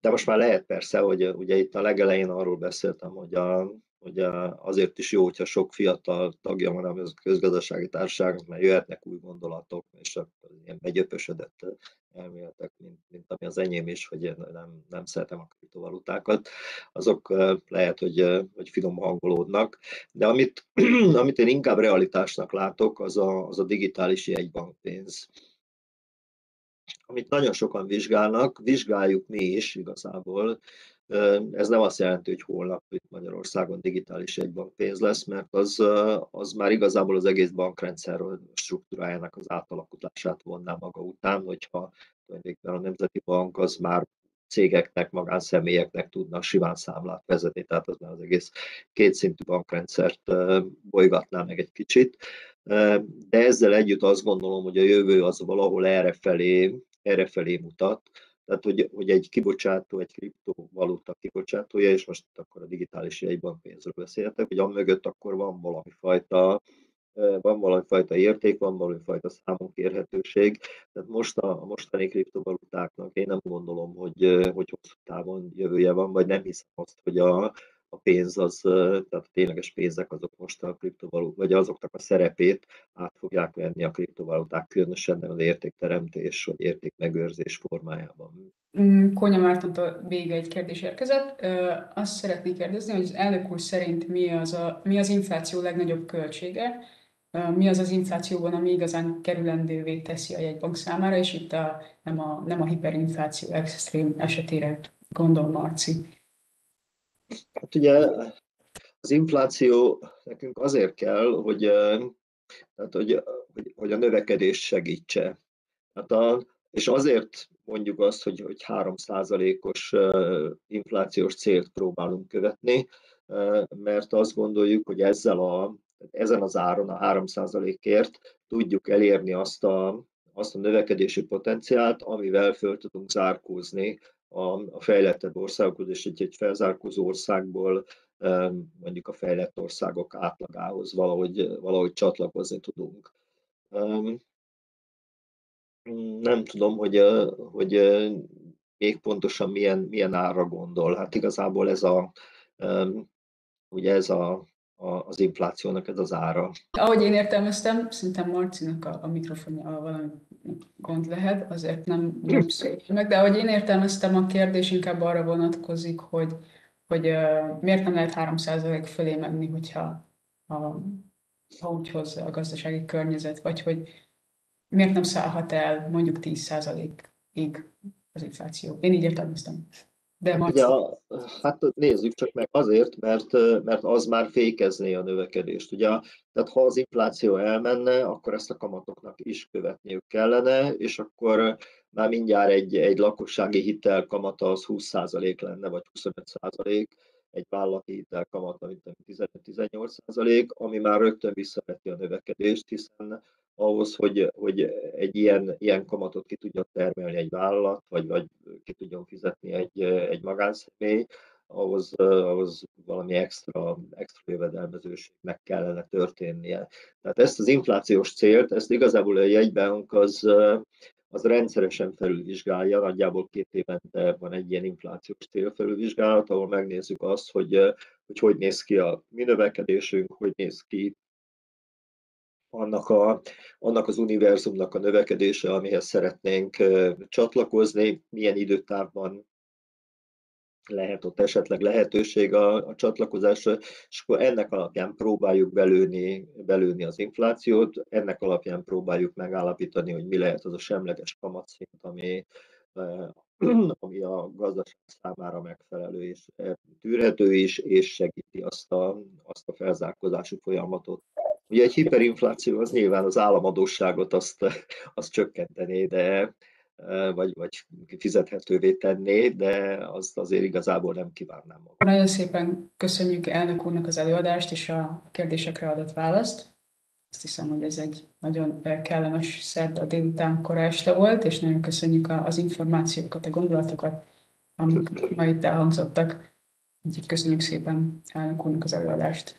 de most már lehet persze, hogy ugye itt a legelején arról beszéltem, hogy a, hogy azért is jó, hogyha sok fiatal tagja van a közgazdasági társaságnak, mert jöhetnek új gondolatok, és ilyen begyöpösödött elméletek, mint, mint ami az enyém is, hogy én nem, nem szeretem a kriptovalutákat, azok lehet, hogy, hogy finom hangolódnak, de amit, amit én inkább realitásnak látok, az a, az a digitális jegybankpénz. Amit nagyon sokan vizsgálnak, vizsgáljuk mi is igazából, ez nem azt jelenti, hogy holnap itt Magyarországon digitális pénz lesz, mert az, az már igazából az egész bankrendszer struktúrájának az átalakulását vonná maga után, hogyha tulajdonképpen a Nemzeti Bank az már cégeknek, magánszemélyeknek tudnak simán számlát vezetni, tehát az már az egész kétszintű bankrendszert bolygatná meg egy kicsit. De ezzel együtt azt gondolom, hogy a jövő az valahol errefelé, errefelé mutat, tehát, hogy, hogy egy kibocsátó, egy kriptovaluta kibocsátója, és most akkor a digitális jegybankpénzről beszéltek, hogy mögött akkor van valami fajta van valami fajta érték, van valami fajta számon kérhetőség. Tehát most a, a mostani kriptovalutáknak én nem gondolom, hogy, hogy hosszú távon jövője van, vagy nem hiszem azt, hogy a, a pénz az, tehát a tényleges pénzek azok most a kriptovaluták, vagy azoknak a szerepét át fogják venni a kriptovaluták, különösen az értékteremtés vagy értékmegőrzés formájában. Mm, Konya Mártontól vége egy kérdés érkezett. Azt szeretnék kérdezni, hogy az elnök úr szerint mi az, a, mi az infláció legnagyobb költsége, mi az az inflációban, ami igazán kerülendővé teszi a jegybank számára, és itt a, nem, a, nem a hiperinfláció extrém esetére gondol Marci. Hát ugye az infláció nekünk azért kell, hogy, tehát hogy, hogy, hogy a növekedést segítse. Hát a, és azért mondjuk azt, hogy, hogy 3%-os inflációs célt próbálunk követni, mert azt gondoljuk, hogy ezzel a, ezen az áron, a 3%-ért tudjuk elérni azt a, azt a növekedési potenciált, amivel föl tudunk zárkózni a, a fejlettebb országokhoz, és egy, egy felzárkózó országból mondjuk a fejlett országok átlagához valahogy, valahogy csatlakozni tudunk. Nem tudom, hogy, hogy még pontosan milyen, milyen ára gondol. Hát igazából ez a, ugye ez a, az inflációnak ez az ára. Ahogy én értelmeztem, szerintem Marcinak a, a mikrofonja valami gond lehet, azért nem, nem szép meg, de ahogy én értelmeztem, a kérdés inkább arra vonatkozik, hogy, hogy uh, miért nem lehet 3% fölé menni, hogyha ha, ha úgy hozza a gazdasági környezet, vagy hogy miért nem szállhat el mondjuk 10%-ig az infláció. Én így értelmeztem. De Ugye, hát nézzük csak meg azért, mert, mert az már fékezné a növekedést. Ugye, tehát ha az infláció elmenne, akkor ezt a kamatoknak is követniük kellene, és akkor már mindjárt egy, egy lakossági hitel kamata az 20% lenne, vagy 25%. Egy vállalati hitel kamata, mint 15-18 százalék, ami már rögtön visszaveti a növekedést, hiszen ahhoz, hogy, hogy egy ilyen, ilyen kamatot ki tudjon termelni egy vállalat, vagy, vagy ki tudjon fizetni egy, egy magánszemély, ahhoz, ahhoz valami extra, extra jövedelmezőségnek kellene történnie. Tehát ezt az inflációs célt, ezt igazából a jegybank az, az rendszeresen felülvizsgálja, nagyjából két évente van egy ilyen inflációs célfelülvizsgálat, ahol megnézzük azt, hogy, hogy hogy néz ki a mi növekedésünk, hogy néz ki annak, a, annak az univerzumnak a növekedése, amihez szeretnénk csatlakozni, milyen időtávban lehet ott esetleg lehetőség a, a csatlakozásra, és akkor ennek alapján próbáljuk belőni, belőni az inflációt, ennek alapján próbáljuk megállapítani, hogy mi lehet az a semleges kamatszint, ami, ami a gazdaság számára megfelelő és tűrhető is, és segíti azt a, azt a felzárkózási folyamatot. Ugye egy hiperinfláció az nyilván az államadóságot azt, azt csökkentené, de vagy, vagy fizethetővé tenné, de azt azért igazából nem kívánnám magam. Nagyon szépen köszönjük elnök úrnak az előadást és a kérdésekre adott választ. Azt hiszem, hogy ez egy nagyon kellemes szerda délután kora este volt, és nagyon köszönjük az információkat, a gondolatokat, amik ma itt elhangzottak. Úgyhogy köszönjük szépen elnök úrnak az előadást.